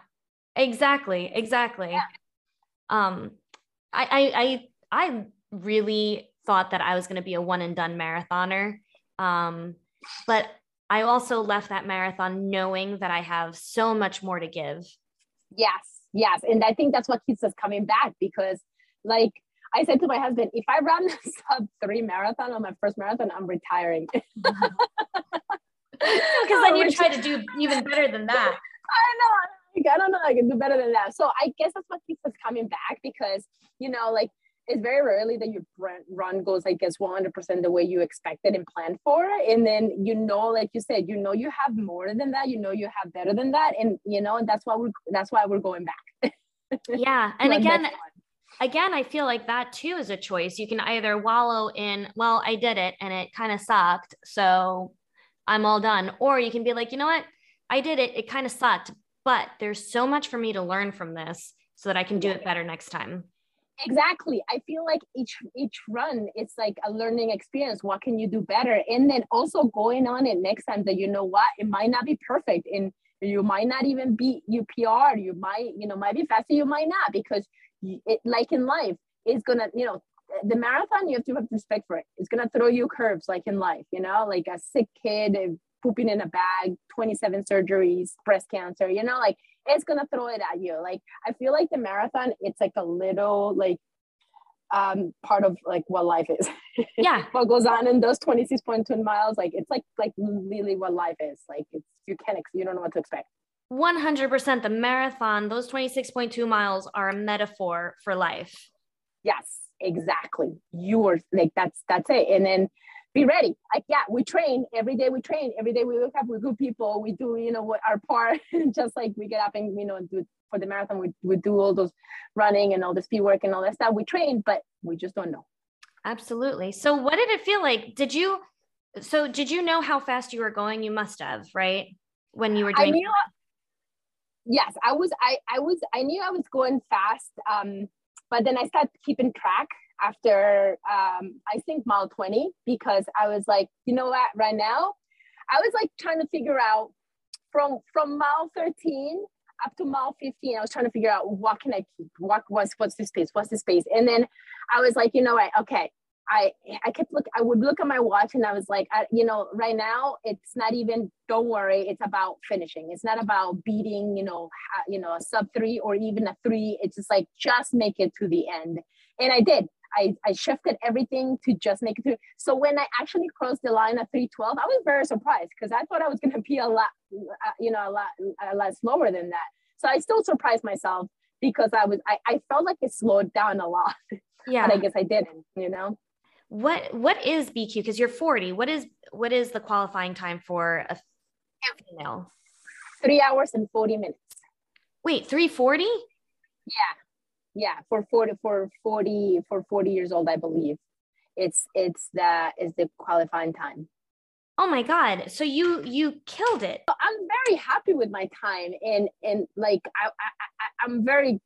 Speaker 1: Exactly. Exactly. Yeah. Um, I, I, I, I really thought that I was going to be a one and done marathoner. Um, but I also left that marathon knowing that I have so much more to give.
Speaker 2: Yes, yes. And I think that's what keeps us coming back because, like, I said to my husband, if I run *laughs* sub three marathon on my first marathon, I'm retiring. *laughs*
Speaker 1: Because then you try to do even better than that. *laughs*
Speaker 2: I know. I don't know. I can do better than that. So I guess that's what keeps us coming back because, you know, like it's very rarely that your run goes, I guess, 100% the way you expected and planned for. And then, you know, like you said, you know, you have more than that, you know, you have better than that. And, you know, and that's why we're, that's why we're going back. *laughs*
Speaker 1: yeah. And again, again, I feel like that too is a choice. You can either wallow in, well, I did it and it kind of sucked. So I'm all done. Or you can be like, you know what? I did it. It kind of sucked, but there's so much for me to learn from this so that I can do it better next time
Speaker 2: exactly. I feel like each each run it's like a learning experience. What can you do better? And then also going on it next time that you know what? It might not be perfect and you might not even be upr you might you know might be faster. You might not because it like in life it's gonna you know the marathon you have to have respect for it. It's gonna throw you curves like in life you know like a sick kid pooping in a bag 27 surgeries breast cancer you know like it's gonna throw it at you. Like I feel like the marathon, it's like a little like um part of like what life is. *laughs*
Speaker 1: Yeah.
Speaker 2: what goes on in those 26.2 miles, like it's like like really what life is. Like it's you can't you don't know what to expect.
Speaker 1: 100% the marathon, those 26.2 miles are a metaphor for life.
Speaker 2: Yes, exactly. You are like that's that's it. And then be ready. Like, yeah, we train every day. We train every day. We wake up with good people. We do, you know, what our part. *laughs* Just like we get up and you know do for the marathon. We we do all those running and all the speed work and all that stuff. We train, but we just don't know.
Speaker 1: Absolutely. So, what did it feel like? Did you? So, did you know how fast you were going? You must have, right? When you were doing. I knew,
Speaker 2: yes, I was. I I was. I knew I was going fast. Um, but then I started keeping track after um, I think mile 20 because I was like, you know what, right now, I was like trying to figure out from from mile 13 up to mile 15, I was trying to figure out what can I keep? What was what's the space? What's the space? And then I was like, you know what, okay. I I kept look I would look at my watch and I was like, I, you know, right now it's not even don't worry, it's about finishing. It's not about beating, you know, you know, a sub 3 or even a 3. It's just like just make it to the end. And I did. I, I shifted everything to just make it through. So when I actually crossed the line at 312, I was very surprised because I thought I was going to be a lot, uh, you know, a lot, a lot slower than that. So I still surprised myself because I was, I, I felt like it slowed down a lot. Yeah. *laughs* but I guess I didn't, you know?
Speaker 1: What, what is BQ? Because you're 40. What is, what is the qualifying time for a female?
Speaker 2: Three hours and 40 minutes.
Speaker 1: Wait, 340?
Speaker 2: Yeah yeah for 40 for 40 for 40 years old i believe. It's it's the is the qualifying time.
Speaker 1: Oh my god so you you killed it.
Speaker 2: I'm very happy with my time and and like i, I i'm very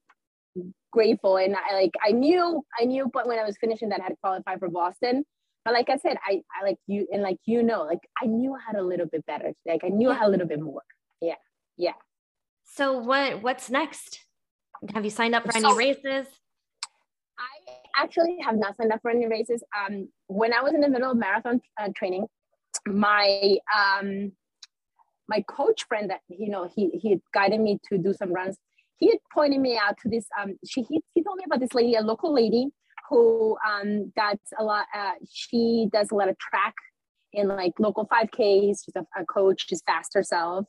Speaker 2: grateful and i like i knew i knew but when i was finishing that i had to qualify for boston. But like i said i i like you and like you know like i knew i had a little bit better. Like i knew i had a little bit more. Yeah yeah.
Speaker 1: So what what's next have you signed up for any races?
Speaker 2: I actually have not signed up for any races. Um, when I was in the middle of marathon uh, training, my um, my coach friend that you know he he guided me to do some runs. He had pointed me out to this. Um, she he, he told me about this lady, a local lady who um does a lot. Uh, she does a lot of track in like local 5Ks. She's a, a coach. She's fast herself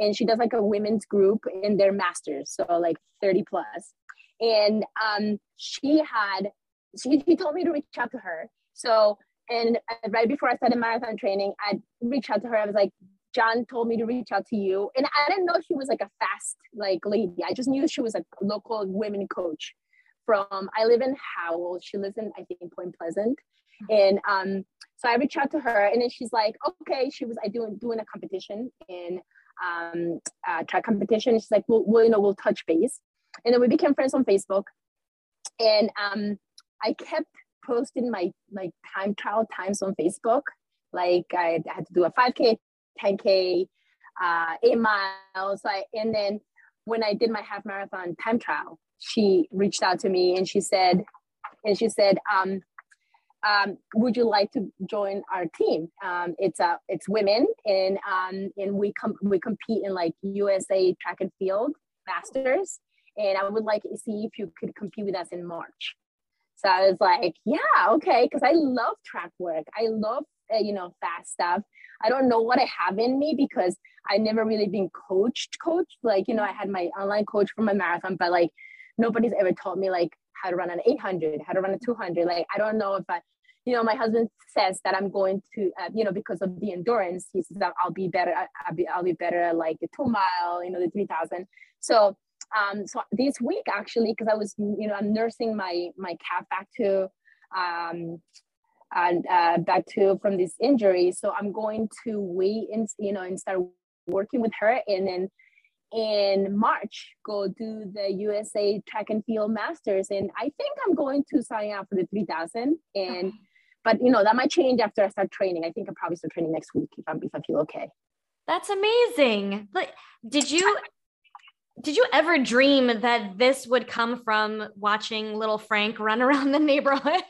Speaker 2: and she does like a women's group in their masters, so like 30 plus. And um, she had, she, she told me to reach out to her. So, and right before I started marathon training, I reached out to her. I was like, John told me to reach out to you. And I didn't know she was like a fast like lady. I just knew she was a local women coach from, I live in Howell. She lives in, I think, Point Pleasant. And um, so I reached out to her and then she's like, okay, she was I doing doing a competition in um, uh, track competition. She's like, well, well, you know, we'll touch base. And then we became friends on Facebook. And um, I kept posting my like time trial times on Facebook. Like I had to do a 5K, 10K, uh, eight miles. I, and then when I did my half marathon time trial, she reached out to me and she said, and she said, um, um, would you like to join our team? Um, it's uh, it's women and um, and we com- we compete in like USA track and field masters, and I would like to see if you could compete with us in March. So I was like, yeah, okay, because I love track work. I love uh, you know fast stuff. I don't know what I have in me because I never really been coached. Coached like you know I had my online coach for my marathon, but like nobody's ever taught me like how to run an 800, how to run a 200. Like, I don't know if I, you know, my husband says that I'm going to, uh, you know, because of the endurance, he says that I'll be better. I'll be, I'll be better like the two mile, you know, the 3000. So, um, so this week actually, because I was, you know, I'm nursing my, my calf back to, um, and uh, back to from this injury. So I'm going to wait and, you know, and start working with her and then in March go do the USA Track and Field Masters, and I think I'm going to sign up for the 3000. And but you know that might change after I start training. I think I'll probably start training next week if I'm if I feel okay.
Speaker 1: That's amazing. Like, did you did you ever dream that this would come from watching little Frank run *laughs* around the neighborhood? *laughs*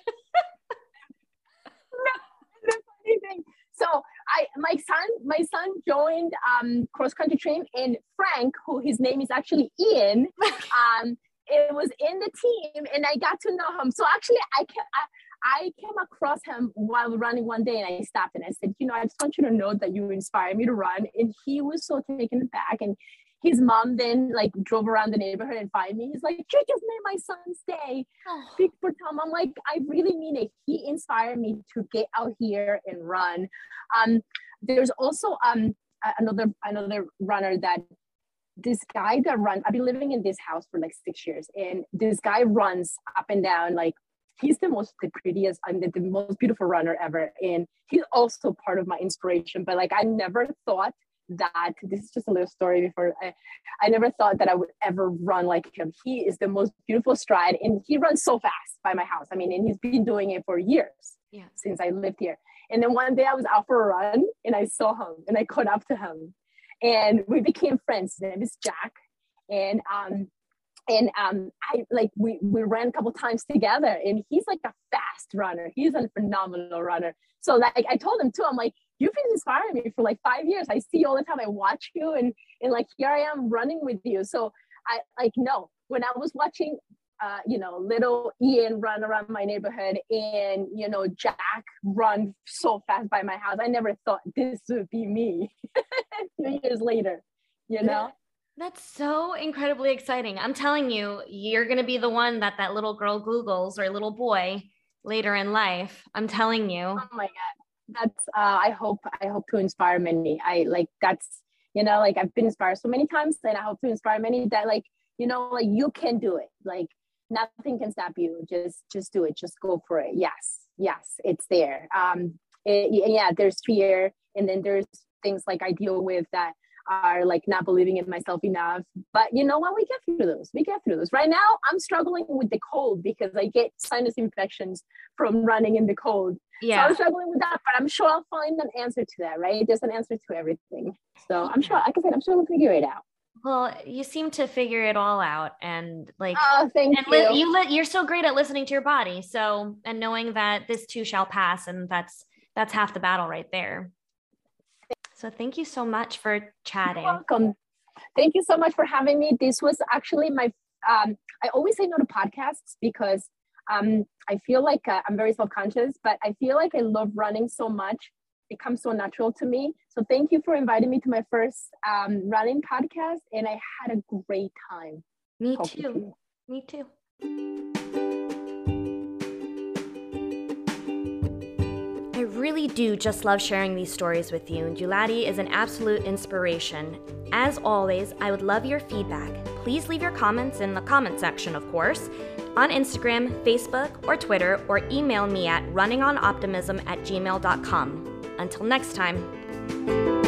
Speaker 2: no, so I my son my son joined um, cross country train and Frank, who his name is actually Ian, *laughs* um, it was in the team and I got to know him. So actually I can I, I came across him while running one day and I stopped and I said, you know, I just want you to know that you inspired me to run. And he was so taken aback. And his mom then like drove around the neighborhood and find me. He's like, you just made my son's day. Oh. Big for Tom. I'm like, I really mean it. He inspired me to get out here and run. Um, there's also um another another runner that this guy that runs. I've been living in this house for like six years, and this guy runs up and down like he's the most the prettiest and the, the most beautiful runner ever and he's also part of my inspiration but like i never thought that this is just a little story before I, I never thought that I would ever run like him. He is the most beautiful stride and he runs so fast by my house. I mean, and he's been doing it for years yeah. since I lived here. And then one day I was out for a run and I saw him and I caught up to him and we became friends. His name is Jack. And um and um I like we we ran a couple times together and he's like a fast runner. He's a phenomenal runner. So like I told him too, I'm like, you've been inspiring me for like five years. I see you all the time. I watch you and and like here I am running with you. So I like no, when I was watching uh, you know, little Ian run around my neighborhood and, you know, Jack run so fast by my house. I never thought this would be me *laughs* two years later, you know?
Speaker 1: That's so incredibly exciting. I'm telling you, you're going to be the one that that little girl Googles or little boy later in life. I'm telling you.
Speaker 2: Oh my God. That's, uh, I hope, I hope to inspire many. I like, that's, you know, like I've been inspired so many times and I hope to inspire many that like, you know, like you can do it. Like nothing can stop you. Just just do it. Just go for it. Yes. Yes. It's there. Um it, yeah there's fear and then there's things like i deal with that are like not believing in myself enough. But you know what? We get through those. We get through those. Right now i'm struggling with the cold because i get sinus infections from running in the cold yeah so i'm struggling with that but i'm sure i'll find an answer to that right there's an answer to everything so i'm sure like i said i'm sure we'll figure it out
Speaker 1: well, you seem to figure it all out, and like,
Speaker 2: oh, thank
Speaker 1: and
Speaker 2: you. Li-
Speaker 1: you li- you're so great at listening to your body. So, and knowing that this too shall pass, and that's that's half the battle right there. So, thank you so much for chatting.
Speaker 2: You're welcome. Thank you so much for having me. This was actually my. Um, I always say no to podcasts because um, I feel like uh, I'm very self conscious, but I feel like I love running so much it comes so natural to me. So thank you for inviting me to my first um, running podcast, and I had a great time.
Speaker 1: Me too. Me too. I really do just love sharing these stories with you, and Julati is an absolute inspiration. As always, I would love your feedback. Please leave your comments in the comment section, of course, on Instagram, Facebook, or Twitter, or email me at runningonoptimism at gmail.com. Until next time.